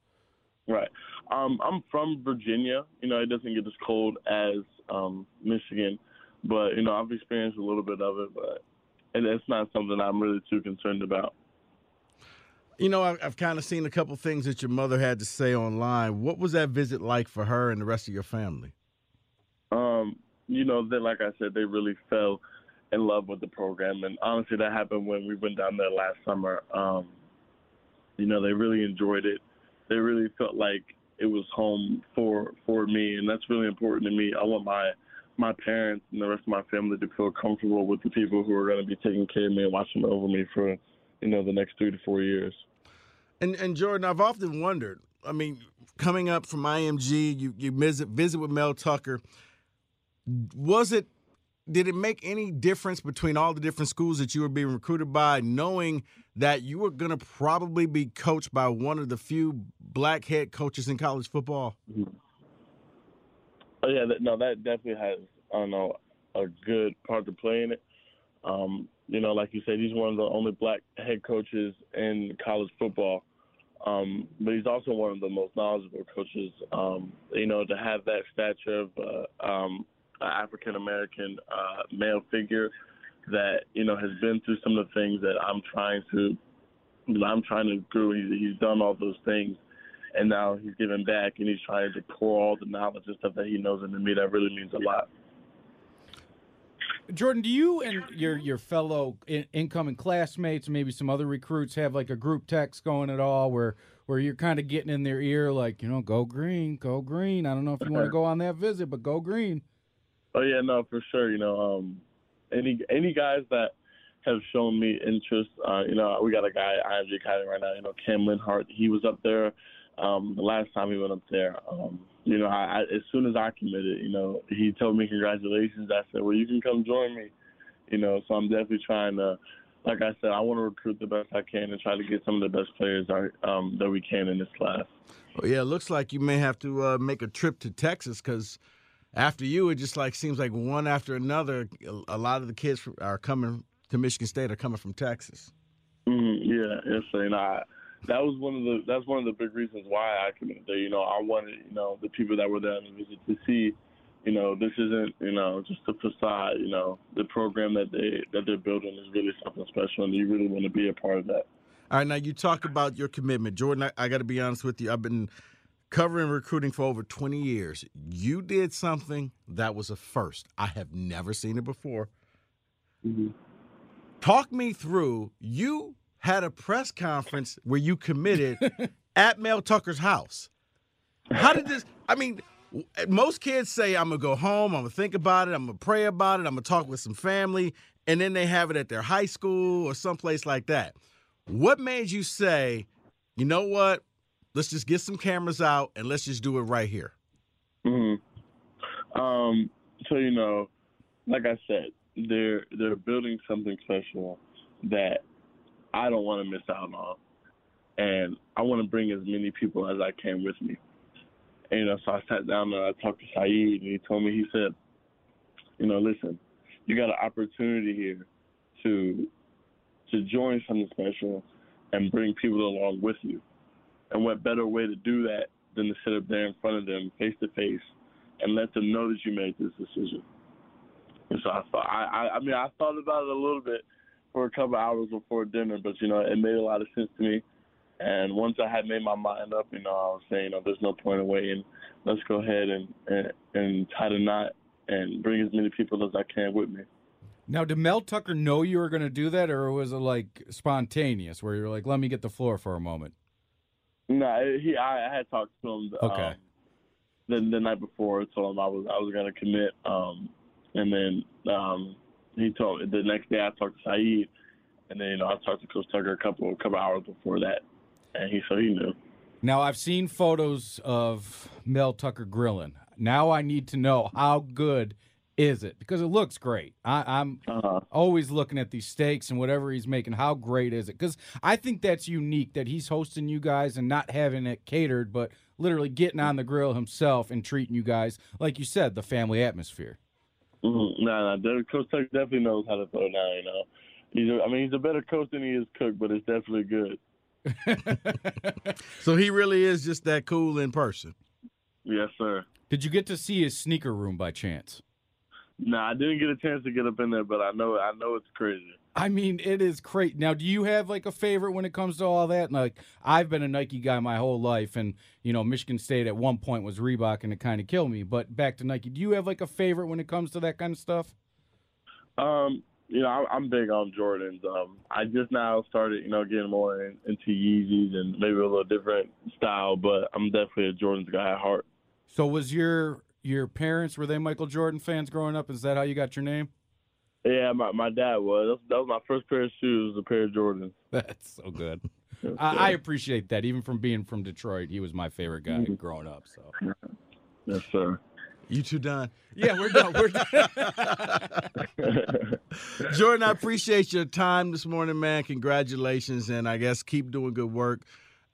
Right. Um, I'm from Virginia. You know, it doesn't get as cold as um, Michigan, but you know, I've experienced a little bit of it, but and it's not something I'm really too concerned about. You know, I've, I've kind of seen a couple things that your mother had to say online. What was that visit like for her and the rest of your family? Um, you know, then like I said, they really fell in love with the program, and honestly, that happened when we went down there last summer. Um, you know, they really enjoyed it. They really felt like it was home for for me, and that's really important to me. I want my my parents and the rest of my family to feel comfortable with the people who are going to be taking care of me and watching over me for you know the next three to four years. And and Jordan, I've often wondered. I mean, coming up from IMG, you you visit visit with Mel Tucker. Was it? Did it make any difference between all the different schools that you were being recruited by, knowing that you were going to probably be coached by one of the few black head coaches in college football? Oh yeah, no, that definitely has I don't know a good part to play in it. Um, you know, like you said, he's one of the only black head coaches in college football. Um, but he's also one of the most knowledgeable coaches. Um, you know, to have that stature of uh, um, an African American uh, male figure that you know has been through some of the things that I'm trying to, I'm trying to do. He's, he's done all those things, and now he's giving back, and he's trying to pour all the knowledge and stuff that he knows into me. That really means a lot. Jordan, do you and your your fellow in, incoming classmates, maybe some other recruits, have like a group text going at all, where where you're kind of getting in their ear, like you know, go green, go green. I don't know if you want to [LAUGHS] go on that visit, but go green. Oh yeah, no, for sure. You know, um, any any guys that have shown me interest, uh, you know, we got a guy IMG Academy right now. You know, Cam Linhart, he was up there um, the last time he went up there. Um, you know, I, I, as soon as I committed, you know, he told me congratulations. I said, well, you can come join me. You know, so I'm definitely trying to, like I said, I want to recruit the best I can and try to get some of the best players um, that we can in this class. Oh, yeah, it looks like you may have to uh, make a trip to Texas because after you, it just like seems like one after another. A lot of the kids are coming to Michigan State are coming from Texas. Mm, yeah, yes, and I that was one of the that's one of the big reasons why I committed there. You know, I wanted you know the people that were there to visit to see, you know, this isn't you know just a facade. You know, the program that they that they're building is really something special, and you really want to be a part of that. All right, now you talk about your commitment, Jordan. I, I got to be honest with you. I've been covering recruiting for over 20 years. You did something that was a first. I have never seen it before. Mm-hmm. Talk me through. You had a press conference where you committed [LAUGHS] at Mel Tucker's house. How did this? I mean, most kids say, I'm going to go home, I'm going to think about it, I'm going to pray about it, I'm going to talk with some family, and then they have it at their high school or someplace like that. What made you say, you know what? Let's just get some cameras out and let's just do it right here. Mm-hmm. Um, so you know, like I said, they're they're building something special that I don't want to miss out on, and I want to bring as many people as I can with me. And, you know, so I sat down and I talked to Saeed, and he told me, he said, you know, listen, you got an opportunity here to to join something special and bring people along with you. And what better way to do that than to sit up there in front of them face to face and let them know that you made this decision. And so I thought, I, I, mean, I thought about it a little bit for a couple hours before dinner, but you know, it made a lot of sense to me. And once I had made my mind up, you know, I was saying, you know, there's no point in waiting. Let's go ahead and, and and tie the knot and bring as many people as I can with me. Now, did Mel Tucker know you were going to do that, or was it like spontaneous, where you're like, "Let me get the floor for a moment"? No, he. I, I had talked to him. Okay. Um, the, the night before, told him I was I was going to commit. Um, and then um, he told me the next day I talked to Saeed, and then you know I talked to Coach Tucker a couple a couple hours before that, and he so he knew. Now, I've seen photos of Mel Tucker grilling. Now I need to know how good is it because it looks great. I, I'm Uh, always looking at these steaks and whatever he's making. How great is it? Because I think that's unique that he's hosting you guys and not having it catered, but literally getting on the grill himself and treating you guys like you said, the family atmosphere. mm Nah, nah. Coach definitely knows how to throw down. You know, he's. A, I mean, he's a better coach than he is cook, but it's definitely good. [LAUGHS] So he really is just that cool in person. Yes, sir. Did you get to see his sneaker room by chance? Nah, I didn't get a chance to get up in there, but I know I know it's crazy. I mean, it is great. Now, do you have like a favorite when it comes to all that? Like, I've been a Nike guy my whole life, and you know, Michigan State at one point was Reebok, and it kind of killed me. But back to Nike, do you have like a favorite when it comes to that kind of stuff? Um, you know, I'm, I'm big on Jordans. Um, I just now started, you know, getting more in, into Yeezys and maybe a little different style, but I'm definitely a Jordans guy at heart. So, was your your parents were they Michael Jordan fans growing up? Is that how you got your name? Yeah, my my dad was. That was my first pair of shoes, was a pair of Jordans. [LAUGHS] That's so good. I. I appreciate that. Even from being from Detroit, he was my favorite guy Mhm. growing up. So, yes, sir. You two done? yeah, we're done. We're done. [LAUGHS] Jordan, I appreciate your time this morning, man. Congratulations, and I guess keep doing good work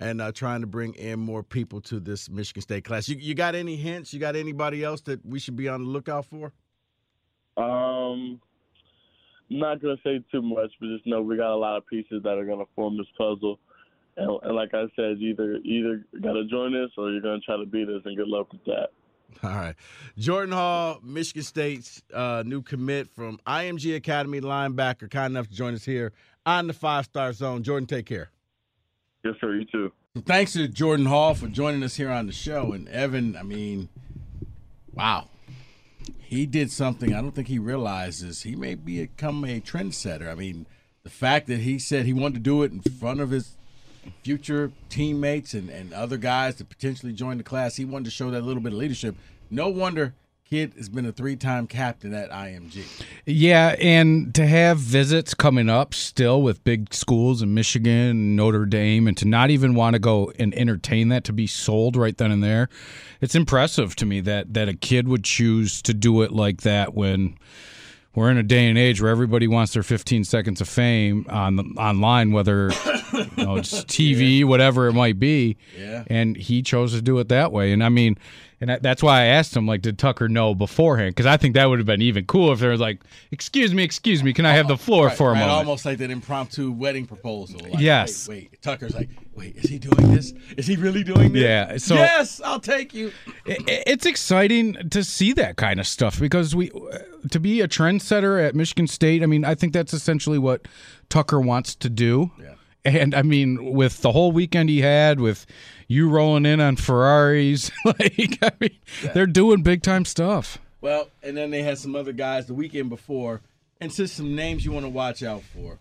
and uh, trying to bring in more people to this Michigan State class. You, you got any hints? You got anybody else that we should be on the lookout for? um, I'm not gonna say too much, but just know we got a lot of pieces that are gonna form this puzzle. And, and like I said, either either gotta join us or you're gonna try to beat us, and good luck with that. All right. Jordan Hall, Michigan State's uh, new commit from IMG Academy linebacker, kind enough to join us here on the Five Star Zone. Jordan, take care. Yes, sir. You too. So thanks to Jordan Hall for joining us here on the show. And Evan, I mean, wow. He did something I don't think he realizes. He may become a trendsetter. I mean, the fact that he said he wanted to do it in front of his future teammates and, and other guys to potentially join the class, he wanted to show that little bit of leadership. No wonder kid has been a three time captain at IMG. Yeah, and to have visits coming up still with big schools in Michigan, Notre Dame, and to not even want to go and entertain that to be sold right then and there, it's impressive to me that that a kid would choose to do it like that when we're in a day and age where everybody wants their 15 seconds of fame on the, online, whether [COUGHS] you know, it's TV, whatever it might be. Yeah. And he chose to do it that way. And I mean, and that- that's why I asked him, like, did Tucker know beforehand? Because I think that would have been even cool if there was like, excuse me, excuse me, can I have the uh, floor Right, for a right, moment? Almost like that impromptu wedding proposal. Like, Yes. Wait, wait. Tucker's like, wait, is he doing this? Is he really doing this? Yeah, so- yes, I'll take you. I- I- it's exciting to see that kind of stuff because we uh, to be a trendsetter at Michigan State. I mean, I think that's essentially what Tucker wants to do. Yeah. And I mean, with the whole weekend he had, with you rolling in on Ferraris, [LAUGHS] like I mean, they're doing big time stuff. Well, and then they had some other guys the weekend before, and just some names you want to watch out for.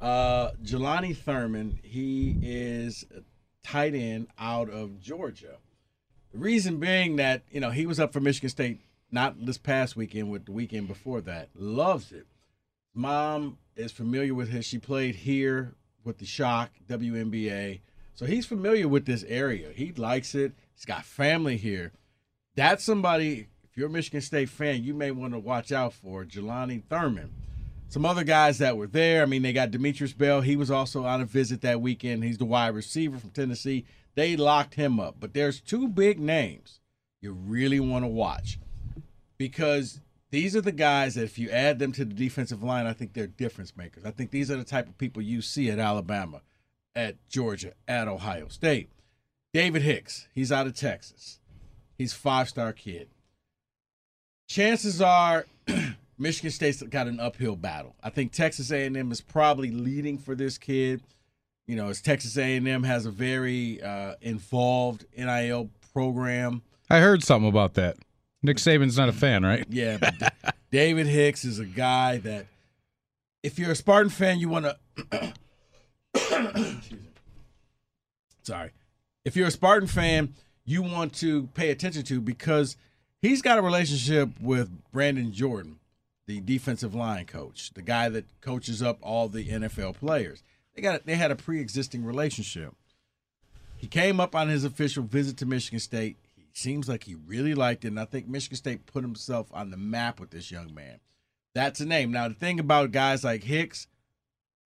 Uh, Jelani Thurman, he is a tight end out of Georgia. The reason being that you know he was up for Michigan State not this past weekend, with the weekend before that. Loves it. Mom is familiar with his. She played here with the Shock WNBA, so he's familiar with this area. He likes it. He's got family here. That's somebody. If you're a Michigan State fan, you may want to watch out for Jelani Thurman. Some other guys that were there. I mean, they got Demetrius Bell. He was also on a visit that weekend. He's the wide receiver from Tennessee. They locked him up. But there's two big names you really want to watch because these are the guys that if you add them to the defensive line, I think they're difference makers. I think these are the type of people you see at Alabama, at Georgia, at Ohio State. David Hicks, he's out of Texas. He's five star kid. Chances are [CLEARS THROAT] Michigan State's got an uphill battle. I think Texas A&M is probably leading for this kid. You know, as Texas A&M has a very uh, involved NIL program. I heard something about that. Nick Saban's not a fan, right? [LAUGHS] Yeah, but David Hicks is a guy that if you're a Spartan fan, you want [CLEARS THROAT] to. Sorry. If you're a Spartan fan, you want to pay attention to because he's got a relationship with Brandon Jordan, the defensive line coach, the guy that coaches up all the NFL players. They got they had a pre-existing relationship. He came up on his official visit to Michigan State. He seems like he really liked it, and I think Michigan State put himself on the map with this young man. That's a name. Now the thing about guys like Hicks,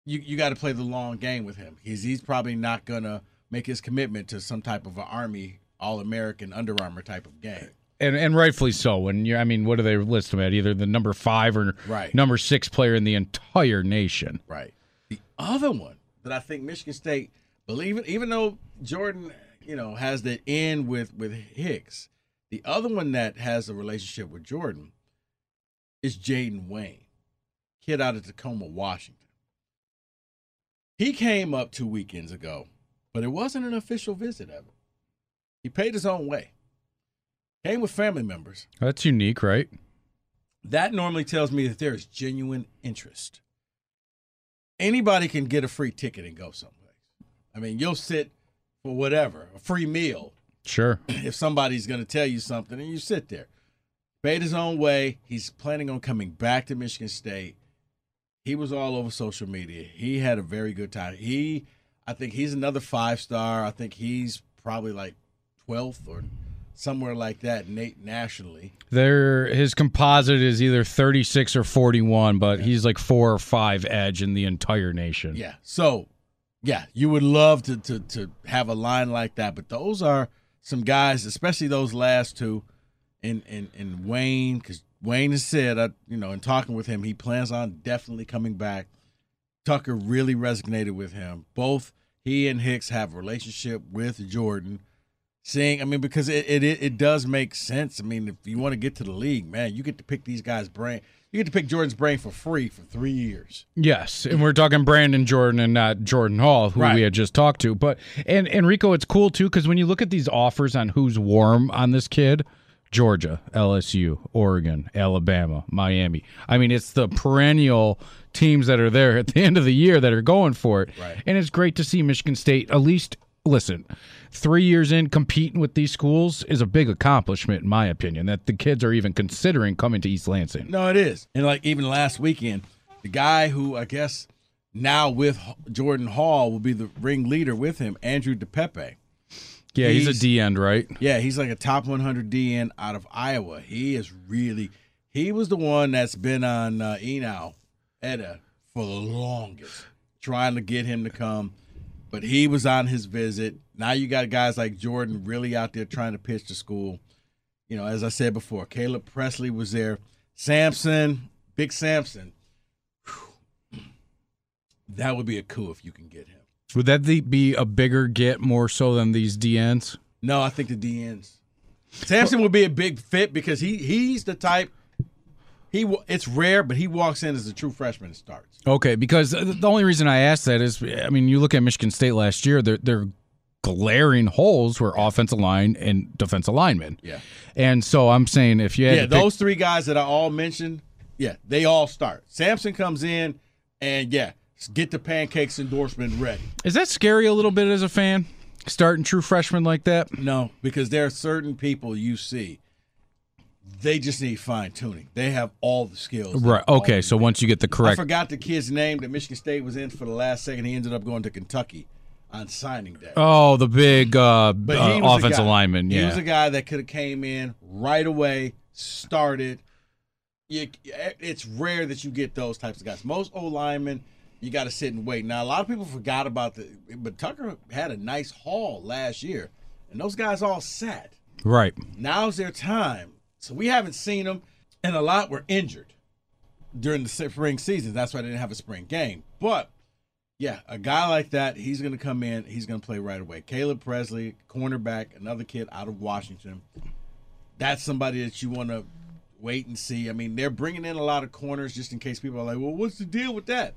you you got to play the long game with him. He's he's probably not gonna make his commitment to some type of an Army All American Under Armour type of game. And and rightfully so. When you, I mean, what do they list him at? Either the number five or Right. number six player in the entire nation. Right. The other one that I think Michigan State, believe it, even though Jordan, you know, has the end with with Hicks, the other one that has a relationship with Jordan is Jayden Wayne, kid out of Tacoma, Washington. He came up two weekends ago, but it wasn't an official visit ever. He paid his own way. Came with family members. That's unique, right? That normally tells me that there is genuine interest. Anybody can get a free ticket and go someplace. I mean, you'll sit for whatever, a free meal, Sure. [CLEARS THROAT] if somebody's going to tell you something, and you sit there. Paid his own way. He's planning on coming back to Michigan State. He was all over social media. He had a very good time. He, I think he's another five star. I think he's probably like 12th or somewhere like that Nate nationally. There, his composite is either 36 or 41, but he's like four or five edge in the entire nation. Yeah. So, yeah, you would love to to to have a line like that, but those are some guys, especially those last two, in in in Wayne, because Wayne has said, uh, you know, in talking with him, he plans on definitely coming back. Tucker really resonated with him. Both he and Hicks have a relationship with Jordan. Seeing, I mean, because it, it it it does make sense. I mean, if you want to get to the league, man, you get to pick these guys' brain. You get to pick Jordan's brain for free for three years. Yes, and we're talking Brandon Jordan and not Jordan Hall, who Right. we had just talked to. But and Enrico, it's cool too because when you look at these offers on who's warm on this kid, Georgia, LSU, Oregon, Alabama, Miami. I mean, it's the perennial teams that are there at the end of the year that are going for it. Right. And it's great to see Michigan State at least listen. Three years in competing with these schools is a big accomplishment, in my opinion. That the kids are even considering coming to East Lansing. No, it is. And like even last weekend, the guy who I guess now with Jordan Hall will be the ring leader with him, Andrew Depaepe. Yeah, he's, He's- a D end, right? Yeah, he's like a top 100 DN out of Iowa. He is really. He was the one that's been on uh, Enow, Etta for the longest, trying to get him to come. But he was on his visit. Now you got guys like Jordan really out there trying to pitch to school. You know, as I said before, Caleb Presley was there. Samson, Big Samson. Whew. That would be a coup if you can get him. Would that be a bigger get more so than these DNs? No, I think the DNs. Samson would be a big fit because he he's the type. He it's rare, but he walks in as a true freshman and starts. Okay, because the only reason I asked that is, I mean, you look at Michigan State last year; they're, they're glaring holes were offensive line and defensive linemen. Yeah, And so I'm saying, if you had yeah. pick- Those three guys that I all mentioned, yeah, they all start. Samson comes in, and yeah, get the pancakes endorsement ready. is that scary a little bit as a fan, starting true freshmen like that? No, because there are certain people you see. They just need fine tuning. They have all the skills. Right. Okay. So once you get the correct, I forgot the kid's name that Michigan State was in for the last second. He ended up going to Kentucky on signing day. oh, the big uh, uh, he was a offensive lineman, He was a guy that could have came in right away, started. You, it's rare that you get those types of guys. Most O linemen, you got to sit and wait. Now a lot of people forgot about the, but Tucker had a nice haul last year, and those guys all sat. right. Now's their time. So we haven't seen them, and a lot were injured during the spring season. That's why they didn't have a spring game. But yeah, a guy like that, he's going to come in. He's going to play right away. Caleb Presley, cornerback, another kid out of Washington. That's somebody that you want to wait and see. I mean, they're bringing in a lot of corners just in case people are like, well, what's the deal with that?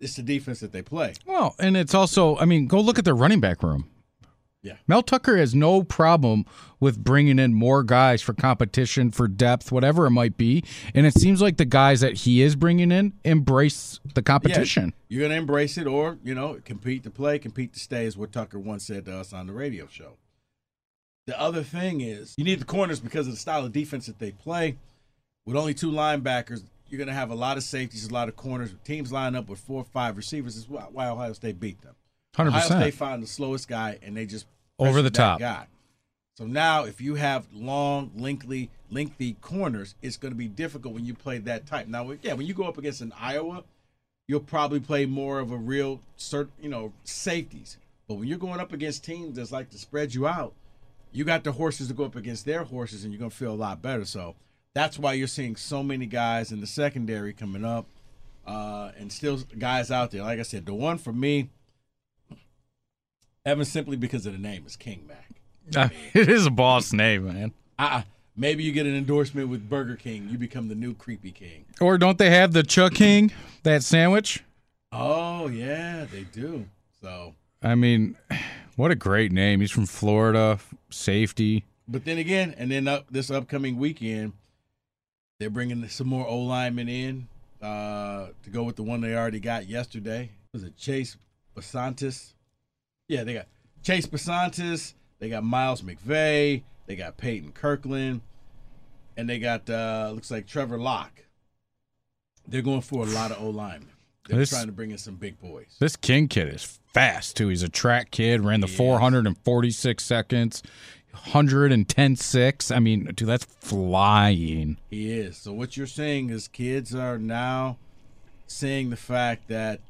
It's the defense that they play. Well, and it's also, I mean, go look at their running back room. Yeah. Mel Tucker has no problem with bringing in more guys for competition, for depth, whatever it might be. And it seems like the guys that he is bringing in embrace the competition. Yeah, you're going to embrace it or, you know, compete to play, compete to stay, is what Tucker once said to us on the radio show. The other thing is you need the corners because of the style of defense that they play. With only two linebackers, you're going to have a lot of safeties, a lot of corners. Teams line up with four or five receivers. This is why Ohio State beat them. 100%. Ohio State found the slowest guy, and they just Over the top. guy. So now, if you have long, lengthy, lengthy corners, it's going to be difficult when you play that type. Now, yeah, when you go up against an Iowa, you'll probably play more of a real, cert, you know, safeties. But when you're going up against teams that's like to spread you out, you got the horses to go up against their horses, and you're going to feel a lot better. So that's why you're seeing so many guys in the secondary coming up, uh, and still guys out there. Like I said, the one for me, Evan, simply because of the name, is King Mack. [LAUGHS] it is a boss name, man. Uh-uh. Maybe you get an endorsement with Burger King. You become the new creepy king. Or don't they have the Ch'King, that sandwich? Oh yeah, they do. So, I mean, what a great name. He's from Florida, safety. but then again, and then up this upcoming weekend, they're bringing some more O linemen in uh, to go with the one they already got yesterday. Was it Chase Bisontis? Yeah, they got Chase Bisontis. They got Miles McVay. They got Peyton Kirkland, and they got uh, looks like Trevor Locke. They're going for a lot of O linemen. They're This- trying to bring in some big boys. This King kid is fast, too. He's a track kid, ran the He is. 446 seconds, 110.6. I mean, dude, that's flying. He is. So what you're saying is kids are now seeing the fact that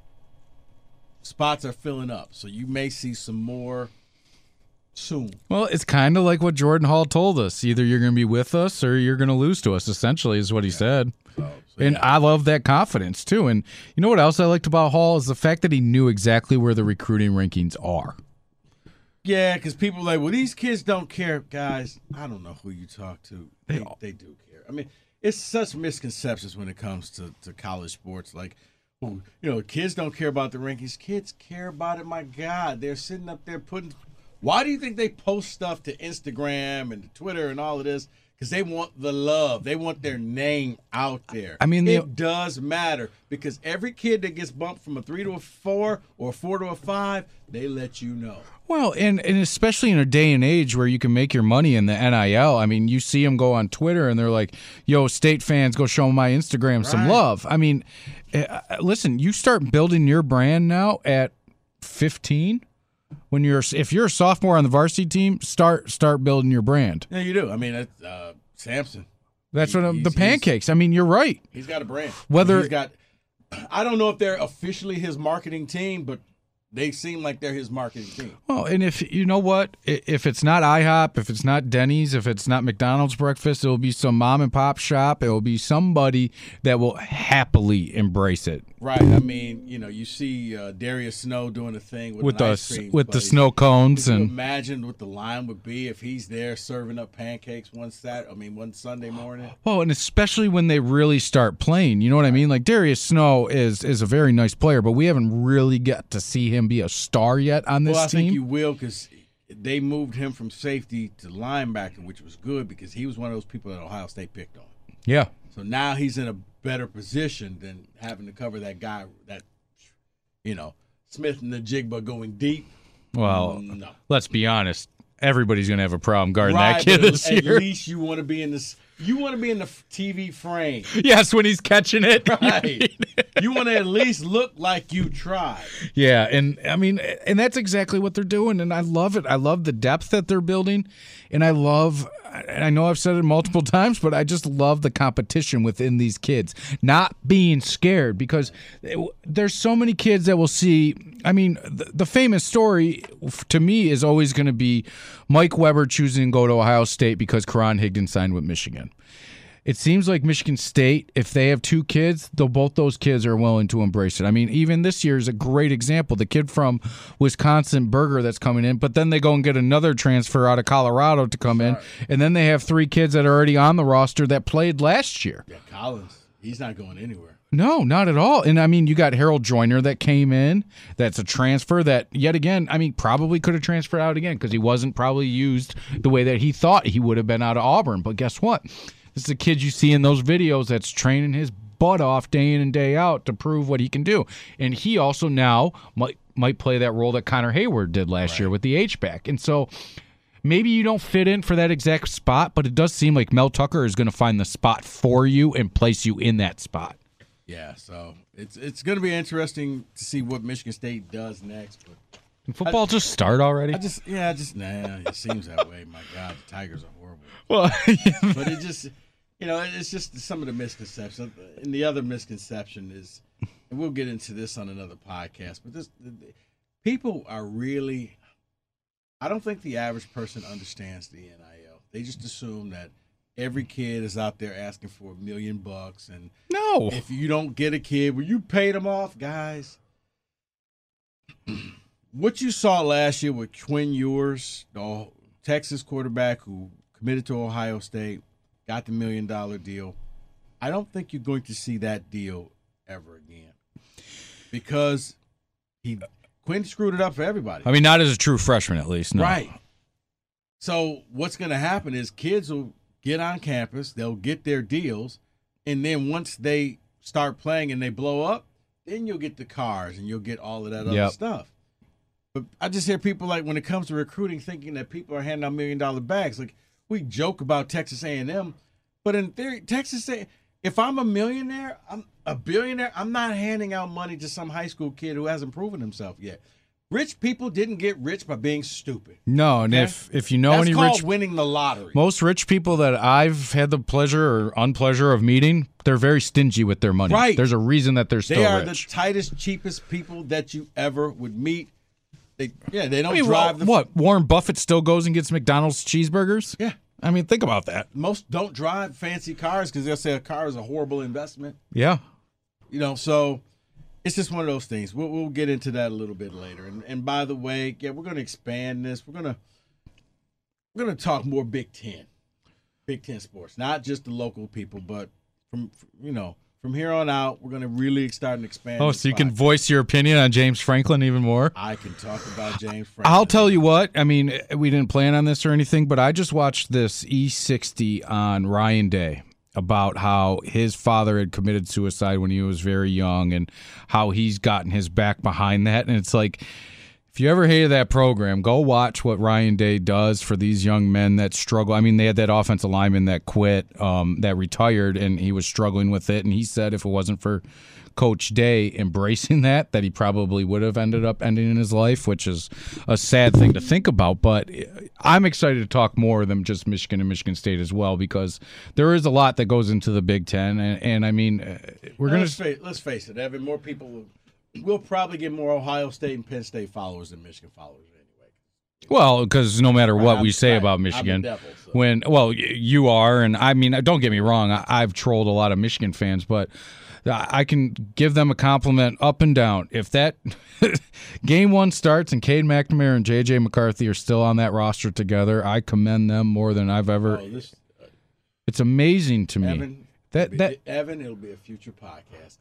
spots are filling up. So you may see some more soon. Well, it's kind of like what Jordan Hall told us. Either you're going to be with us or you're going to lose to us, essentially, is what he said. So, so And yeah. I love that confidence, too. And you know what else I liked about Hall is the fact that he knew exactly where the recruiting rankings are. Yeah, because people are like, well, these kids don't care, guys. I don't know who you talk to. They They- they do care. I mean, it's such misconceptions when it comes to to college sports. Like, you know, kids don't care about the rankings. Kids care about it. My God, they're sitting up there putting. Why do you think they post stuff to Instagram and to Twitter and all of this? Because they want the love. They want their name out there. I mean, the- it does matter because every kid that gets bumped from a three to a four or a four to a five, they let you know. Well, and, and especially in a day and age where you can make your money in the NIL. I mean, you see them go on Twitter and they're like, yo, state fans, go show my Instagram some love. I mean, uh, listen, you start building your brand now at 15. When you're, if you're a sophomore on the varsity team, start start building your brand. Yeah, you do. I mean, uh, Samson. That's He- what I'm, the pancakes. I mean, you're right. He's got a brand. Whether- he's got, I don't know if they're officially his marketing team, but they seem like they're his marketing team. Well, and if you know what, if it's not IHOP, if it's not Denny's, if it's not McDonald's breakfast, it will be some mom and pop shop. It will be somebody that will happily embrace it Right. I mean, you know, you see uh, Darius Snow doing a thing with, with the cream with the snow cones Could and imagine what the line would be if he's there serving up pancakes one Sat? I mean, one Sunday morning. well, and especially when they really start playing. You know what I mean? Like Darius Snow is is a very nice player, but we haven't really got to see him be a star yet on this well, I team. think you will because they moved him from safety to linebacker, which was good because he was one of those people that Ohio State picked on. yeah. So now he's in a better position than having to cover that guy that, you know, Smith-Njigba going deep. Well, no. let's be honest. Everybody's gonna have a problem guarding Right, that kid this at year. least you want to be in this. You want to be in the TV frame, [LAUGHS] yes, when he's catching it. [LAUGHS] right? you want to at least look like you tried. Yeah, and I mean, and that's exactly what they're doing, and I love it. I love the depth that they're building, and I love. And I know I've said it multiple [LAUGHS] times, but I just love the competition within these kids, not being scared because there's so many kids that will see. I mean, the, the famous story to me is always going to be Mike Weber choosing to go to Ohio State because Karan Higdon signed with Michigan. It seems like Michigan State, if they have two kids, though both those kids are willing to embrace it. I mean, even this year is a great example. The kid from Wisconsin, Berger, that's coming in, but then they go and get another transfer out of Colorado to come in, and then they have three kids that are already on the roster that played last year. Yeah, Collins, he's not going anywhere. No, not at all. And I mean, you got Harold Joiner that came in. That's a transfer that, yet again, I mean, probably could have transferred out again because he wasn't probably used the way that he thought he would have been out of Auburn. But guess what? This is a kid you see in those videos that's training his butt off day in and day out to prove what he can do. And he also now might might play that role that Connor Heyward did last year with the H back. And so maybe you don't fit in for that exact spot, but it does seem like Mel Tucker is going to find the spot for you and place you in that spot. Yeah, so it's it's going to be interesting to see what Michigan State does next. But Can football just start already? I just, yeah, I just nah, it seems that way. My God, the Tigers are horrible. well, [LAUGHS] But it just, you know, it's just some of the misconceptions. And the other misconception is, and we'll get into this on another podcast. But this, people are really. I don't think the average person understands the NIL. They just assume that every kid is out there asking for a million bucks and no. if you don't get a kid, well, you paid them off, guys. [CLEARS THROAT] what you saw last year with Quinn Ewers, the Texas quarterback who committed to Ohio State, got the million dollar deal. I don't think you're going to see that deal ever again because he Quinn screwed it up for everybody. I mean, not as a true freshman, at least. No. Right. So what's going to happen is kids will get on campus, they'll get their deals, and then once they start playing and they blow up, then you'll get the cars and you'll get all of that other stuff. But I just hear people like when it comes to recruiting, thinking that people are handing out million dollar bags. Like we joke about Texas A and M, but in theory, Texas A. If I'm a millionaire, I'm a billionaire. I'm not handing out money to some high school kid who hasn't proven himself yet. Rich people didn't get rich by being stupid. No, and Okay? if if you know That's any called rich winning the lottery. most rich people that I've had the pleasure or unpleasure of meeting, they're very stingy with their money. Right. There's a reason that they're still they are rich. the tightest, cheapest people that you ever would meet. They, yeah, they don't I mean, drive the what? Warren Buffett still goes and gets McDonald's cheeseburgers? Yeah, I mean, think about that. most don't drive fancy cars because they'll say a car is a horrible investment. Yeah. You know, so it's just one of those things. We'll, we'll get into that a little bit later. And and by the way, yeah, we're going to expand this. We're gonna we're gonna talk more Big Ten, Big Ten sports, not just the local people, but from you know from here on out, we're going to really start and expand. Oh, so you can voice your opinion on James Franklin even more? I can talk about James. Franklin. I'll tell you what. I mean, we didn't plan on this or anything, but I just watched this E60 on Ryan Day about how his father had committed suicide when he was very young and how he's gotten his back behind that. And it's like, if you ever hated that program, go watch what Ryan Day does for these young men that struggle. I mean, they had that offensive lineman that quit, um, that retired, and he was struggling with it. And he said if it wasn't for Coach Day embracing that, that he probably would have ended up ending in his life, which is a sad thing to think about. But I'm excited to talk more than just Michigan and Michigan State as well because there is a lot that goes into the Big Ten, and, and I mean, we're gonna. let's, face, let's face it, Evan. More people will. We'll probably get more Ohio State and Penn State followers than Michigan followers anyway. Well, because no matter what I'm- we say right. about Michigan, devil, so. when well y- you are, and I mean, don't get me wrong, I, I've trolled a lot of Michigan fans, but I can give them a compliment up and down. If that [LAUGHS] game one starts and Cade McNamara and JJ McCarthy are still on that roster together, I commend them more than I've ever. Oh, this uh, It's amazing to me Evan. that it'll that. be- Evan, it'll be a future podcast.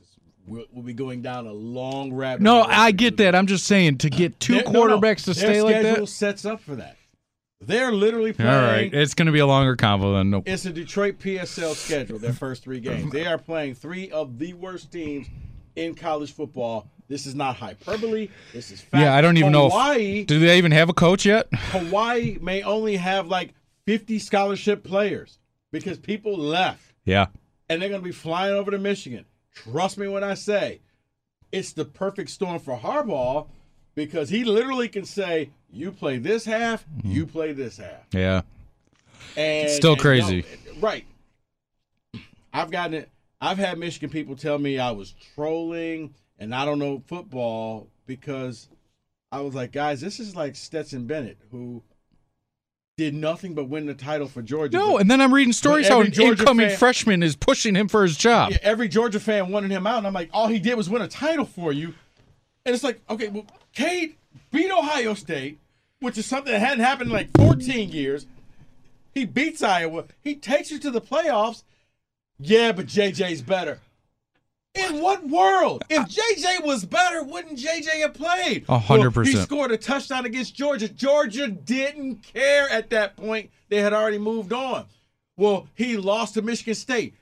We'll, we'll be going down a long rabbit. No. I get that. I'm just saying to get two Their- no, no, quarterbacks to their stay like schedule that. sets up for that. They're literally playing. All right, it's going to be a longer convo than no. It's a Detroit PSL schedule, their first three games. They are playing three of the worst teams in college football. This is not hyperbole. This is fact. Yeah, I don't even know. Hawaii, If, do they even have a coach yet? Hawaii may only have like 50 scholarship players because people left Yeah. and they're going to be flying over to Michigan. Trust me when I say it's the perfect storm for Harbaugh because he literally can say, "You play this half, mm-hmm. you play this half." Yeah. And Still and crazy. no, right? I've gotten it. I've had Michigan people tell me I was trolling and I don't know football because I was like, guys, this is like Stetson Bennett who did nothing but win the title for Georgia. No, and then I'm reading stories how an Georgia incoming fan- freshman is pushing him for his job. Yeah, every Georgia fan wanted him out, and I'm like, all he did was win a title for you. And it's like, okay, well, Cade beat Ohio State, which is something that hadn't happened in like 14 years. He beats Iowa. He takes you to the playoffs. Yeah, but JJ's better. In what world? If JJ was better, wouldn't JJ have played? A hundred percent. He scored a touchdown against Georgia. Georgia didn't care at that point. They had already moved on. Well, he lost to Michigan State.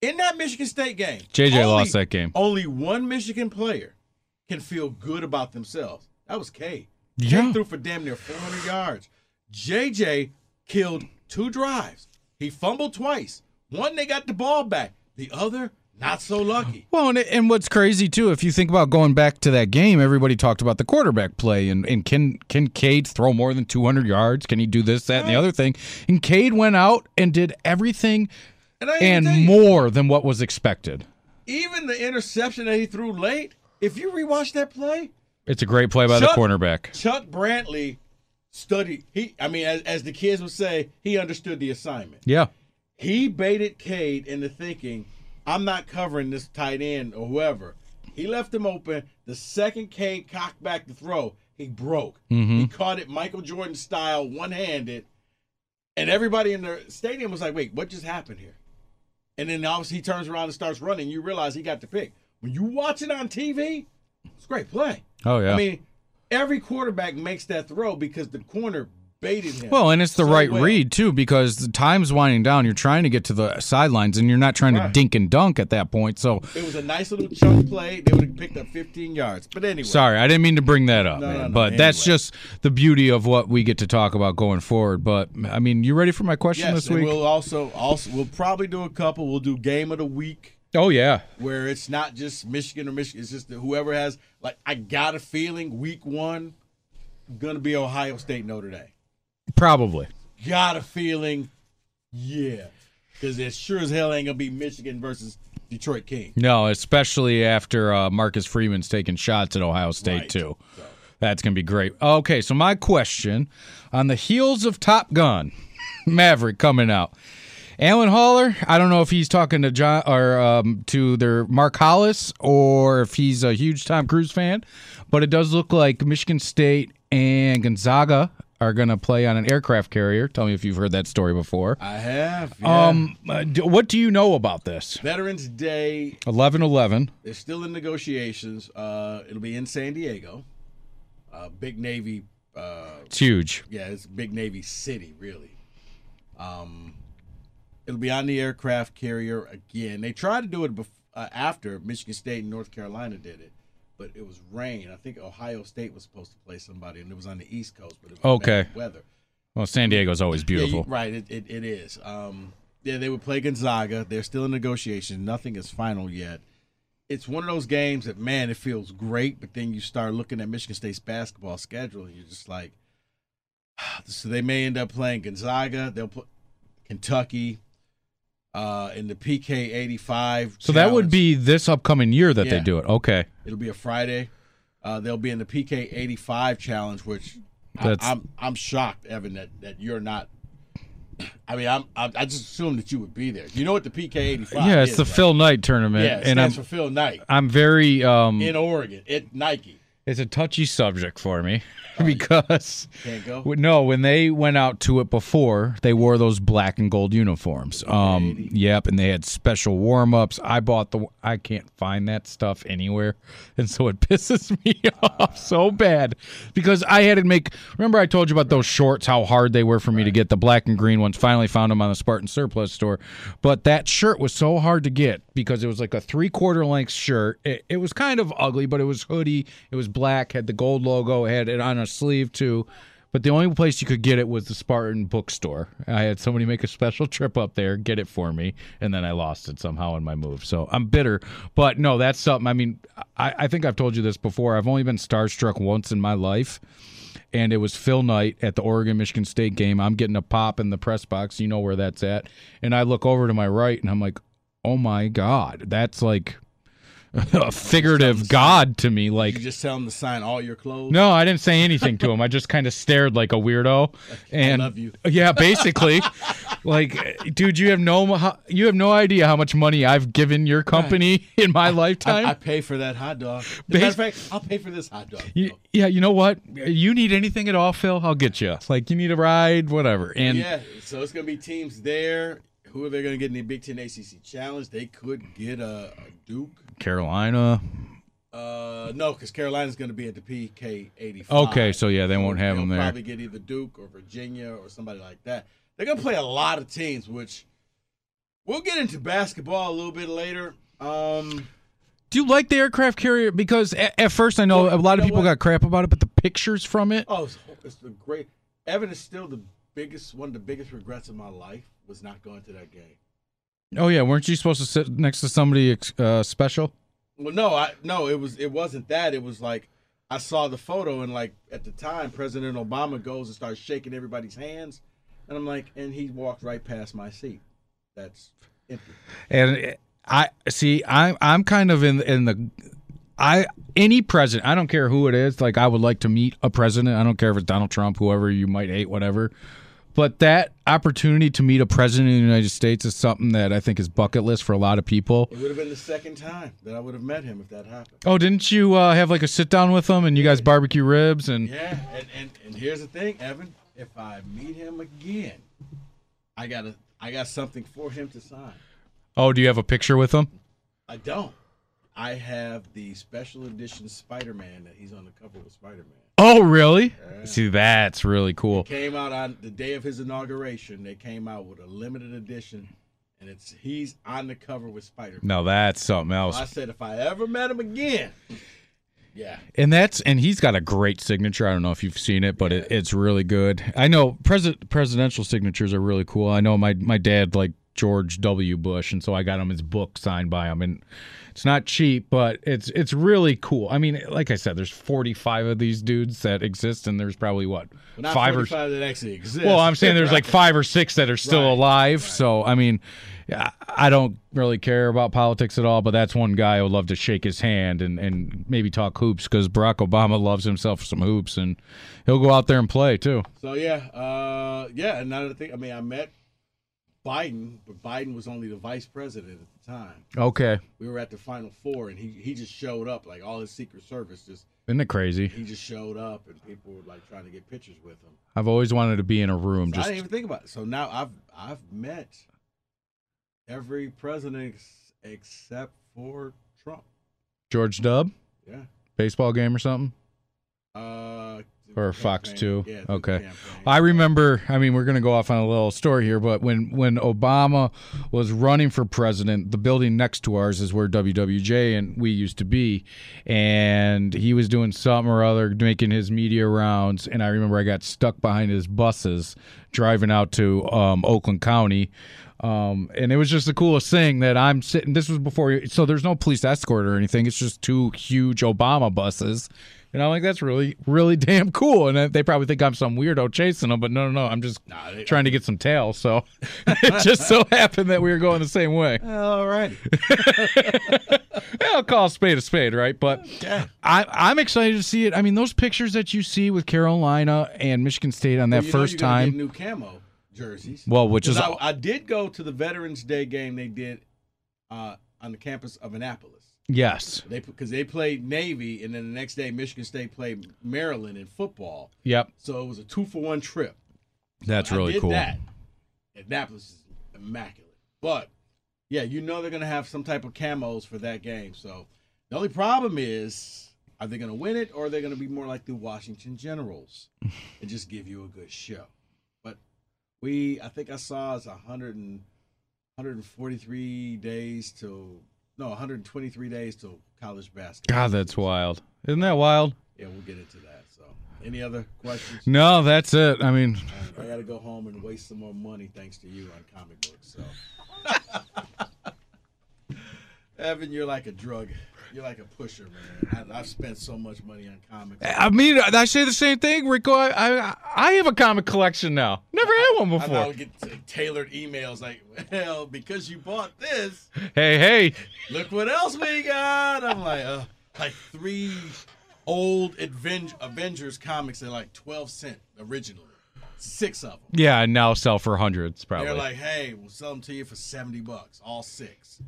In that Michigan State game, JJ only- lost that game. Only one Michigan player can feel good about themselves. That was Cade. Yeah. Cade threw for damn near 400 yards. JJ killed two drives. He fumbled twice. One, they got the ball back. The other, not so lucky. Well, and, and what's crazy too, if you think about going back to that game, everybody talked about the quarterback play and, and can can Cade throw more than 200 yards? Can he do this, that, and the other thing? And Cade went out and did everything And, and gonna tell you, more than what was expected. even the interception that he threw late, if you rewatch that play, It's a great play by Chuck- the cornerback. Chuck Brantley studied. He, I mean, as, as the kids would say, he understood the assignment. Yeah. He baited Cade into thinking, I'm not covering this tight end or whoever. He left him open. The second Cade cocked back to throw, he broke. Mm-hmm. He caught it Michael Jordan style, one handed. And everybody in the stadium was like, wait, what just happened here? And then obviously he turns around and starts running. You realize he got the pick. When you watch it on TV, it's a great play. Oh yeah. I mean, every quarterback makes that throw because the corner baited him. Well, and it's the so right well. read too, because the time's winding down. You're trying to get to the sidelines, and you're not trying to dink and dunk at that point. So, It was a nice little chunk play. They would have picked up 15 yards. But anyway, sorry, I didn't mean to bring that up, No, man. no, no, but that's just the beauty of what we get to talk about going forward. But I mean, you ready for my question yes, this week? we'll also also we'll probably do a couple. We'll do game of the week oh yeah, where it's not just Michigan or Michigan. It's just whoever has like I got a feeling week one gonna be Ohio State Notre Dame. probably. Got a feeling, yeah, because it sure as hell ain't gonna be Michigan versus Detroit King. No, especially after uh, Marcus Freeman's taking shots at Ohio State Right. too. That's gonna be great. Okay, so my question: on the heels of Top Gun, [LAUGHS] Maverick coming out, Alan Haller. I don't know if he's talking to John or um, to their Mark Hollis or if he's a huge Tom Cruise fan, but it does look like Michigan State and Gonzaga are gonna play on an aircraft carrier. Tell me if you've heard that story before. I have. Yeah. Um, uh, what do you know about this? Veterans Day Eleven eleven. They're still in negotiations. Uh, it'll be in San Diego. Uh, big Navy. Uh, It's huge. yeah, it's big Navy city, really. Um, it'll be on the aircraft carrier again. They tried to do it bef- uh, after Michigan State and North Carolina did it, but it was rain. I think Ohio State was supposed to play somebody, and it was on the East Coast, but it was Okay. weather. Well, San Diego's always Yeah, beautiful. you- right, it, it, it is. Um, yeah, they would play Gonzaga. They're still in negotiations. Nothing is final yet. It's one of those games that, man, it feels great, but then you start looking at Michigan State's basketball schedule, and you're just like, [SIGHS] so they may end up playing Gonzaga. They'll put Kentucky uh, in the PK 85. So that would be this upcoming year that they do it. Okay. It'll be a Friday. Uh, they'll be in the PK 85 challenge, which I, That's- I'm I'm shocked, Evan, that, that you're not. I mean, I'm, I I just assumed that you would be there. You know what the PK 85 yeah, it's is, the right? Phil Knight tournament, Yeah, it and I'm stands for Phil Knight I'm very um. in Oregon at Nike. It's a touchy subject for me [LAUGHS] because Can't go. no, when they went out to it before, they wore those black and gold uniforms. Um, yep, and they had special warm ups. I bought the. I can't find that stuff anywhere, [LAUGHS] and so it pisses [LAUGHS] me off so bad because I had to make. Remember, I told you about those shorts, how hard they were for me to get the black and green ones. Finally, found them on the Spartan Surplus store, but that shirt was so hard to get because it was like a three quarter length shirt. It, it was kind of ugly, but it was hoodie. It was black, had the gold logo, had it on a sleeve too. But the only place you could get it was the Spartan bookstore. I had somebody make a special [LAUGHS] trip up there, get it for me, and then I lost it somehow in my move. So I'm bitter. But no, that's something. I mean, I, I think I've told you this before. I've only been starstruck once in my life, and it was Phil Knight at the Oregon Michigan State game. I'm getting a pop in the press box. You know where that's at. And I look over to my right, and I'm like, oh my God, that's like [LAUGHS] a figurative God to me. Like, You just tell him to sign all your clothes. no, I didn't say anything to him. I just kind of stared like a weirdo. [LAUGHS] And love you. [LAUGHS] Yeah, basically. like, dude, you have no you have no idea how much money I've given your company in my lifetime. I, I pay for that hot dog. As a matter of fact, I'll pay for this hot dog. You- yeah, you know what? You need anything at all, Phil? I'll get you. Like, you need a ride, whatever. And yeah, so it's gonna be teams there. who are they going to get in the Big Ten ACC Challenge? They could get a, a Duke. Carolina. Uh, no, because Carolina's going to be at the PK 85. Okay, so yeah, they won't have They'll them there. Probably get either Duke or Virginia or somebody like that. They're going to play a lot of teams, which we'll get into basketball a little bit later. Um, Do you like the aircraft carrier? Because at, at first I know Well, a lot you of know people what? got crap about it, but the pictures from it. oh, it's, it's the great. Evan is still the biggest, one of the biggest regrets of my life was not going to that game. Oh yeah, weren't you supposed to sit next to somebody uh, special? Well, no, I no, it was it wasn't that. It was like I saw the photo and like at the time, President Obama goes and starts shaking everybody's hands, and I'm like, and he walked right past my seat. That's empty. And I see. I'm I'm kind of in in the. I any president. I don't care who it is. Like I would like to meet a president. I don't care if it's Donald Trump, whoever you might hate, whatever. But that opportunity to meet a president of the United States is something that I think is bucket list for a lot of people. It would have been the second time that I would have met him if that happened. Oh, didn't you uh, have like a sit down with him and you guys barbecue ribs and Yeah, and, and and here's the thing, Evan. If I meet him again, I got to I got something for him to sign. oh, do you have a picture with him? I don't. I have the special edition Spider-Man that he's on the cover with Spider-Man. Oh, really? See, that's really cool. came out on the day of his inauguration. They came out with a limited edition, and it's he's on the cover with Spider. Man. No, that's something else. I said if I ever met him again, yeah, And that's and he's got a great signature. I don't know if you've seen it, but it, it's really good. I know president presidential signatures are really cool. I know my my dad like George W. Bush, and so I got him his book signed by him, and it's not cheap, but it's it's really cool. I mean, like I said, there's 45 of these dudes that exist, and there's probably what not five or 45 that actually exist. well, I'm saying there's like [LAUGHS] five or six that are still Right, alive. right. So I mean, yeah, I don't really care about politics at all, but that's one guy I would love to shake his hand and and maybe talk hoops because Barack Obama loves himself some hoops and he'll go out there and play too. So yeah, uh, yeah. Another thing, I mean, I met Biden, but Biden was only the vice president at the time. Okay, We were at the Final Four, and he he just showed up. Like all his Secret Service, just isn't it crazy? he just showed up, and people were like trying to get pictures with him. I've always wanted to be in a room I just didn't even think about it. So now I've I've met every president ex- except for Trump. George Dub Yeah. baseball game or something. Uh, Or Fox 2. Yeah, Okay. I remember. I mean, we're going to go off on a little story here, but when when Obama was running for president, the building next to ours is where WWJ and we used to be, and he was doing something or other, making his media rounds, and I remember I got stuck behind his buses driving out to um, Oakland County. Um, and it was just the coolest thing that I'm sitting. This was before, so there's no police escort or anything. It's just two huge Obama buses, and I'm like, that's really, really [LAUGHS] damn cool. And they probably think I'm some weirdo chasing them, but no, no, no, I'm just Nah, they- trying to get some tail. So [LAUGHS] it just so happened that we were going the same way. All right. I'll [LAUGHS] call a spade a spade, right? But. I, I'm excited to see it. I mean, those pictures that you see with Carolina and Michigan State on that Well, you know first time. get new camo jerseys. Well, which is I, I did go to the Veterans Day game they did uh, on the campus of Annapolis. Yes, They because they played Navy, and then the next day Michigan State played Maryland in football. yep, So it was a two for one trip. that's I really did cool. That. Annapolis is immaculate, but yeah, you know they're gonna have some type of camos for that game. So the only problem is, are they gonna win it, or are they gonna be more like the Washington Generals [LAUGHS] and just give you a good show? But we, I think I saw it's 100 and 143 days till no 123 days till college basketball. God, that's wild. Isn't that wild? Yeah, we'll get into that. So, any other questions? No, that's it. I mean, I got to go home and waste some more money thanks to you on comic books. So, [LAUGHS] Evan, you're like a drug. You're like a pusher, man. I, I've spent so much money on comics. I mean, I say the same thing, Rico. I I, I have a comic collection now. Never had one before. I now get tailored emails like, well, because you bought this, Hey, hey, look what else we got. I'm like, uh, like three old Aven- Avengers comics at like 12 cent originally. Six of them. yeah, I now sell for hundreds probably. They're like, hey, we'll sell them to you for 70 bucks, all six.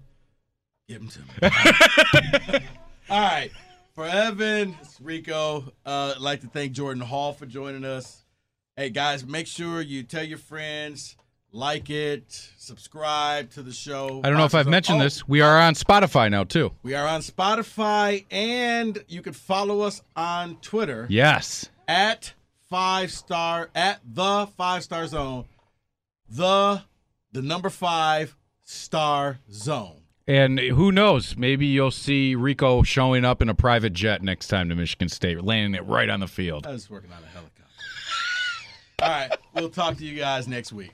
Give them to me. [LAUGHS] all right. For Evan, it's Rico. Uh, I'd like to thank Jordan Hall for joining us. Hey, guys, make sure you tell your friends, like it, subscribe to the show. I don't know if I've mentioned Oh, this. We are on Spotify now too. We are on Spotify, and you can follow us on Twitter Yes. at five star at the five star zone, the the number five star zone. And who knows? Maybe you'll see Rico showing up in a private jet next time to Michigan State, landing it right on the field. I was working on a helicopter. [LAUGHS] All right, we'll talk to you guys next week.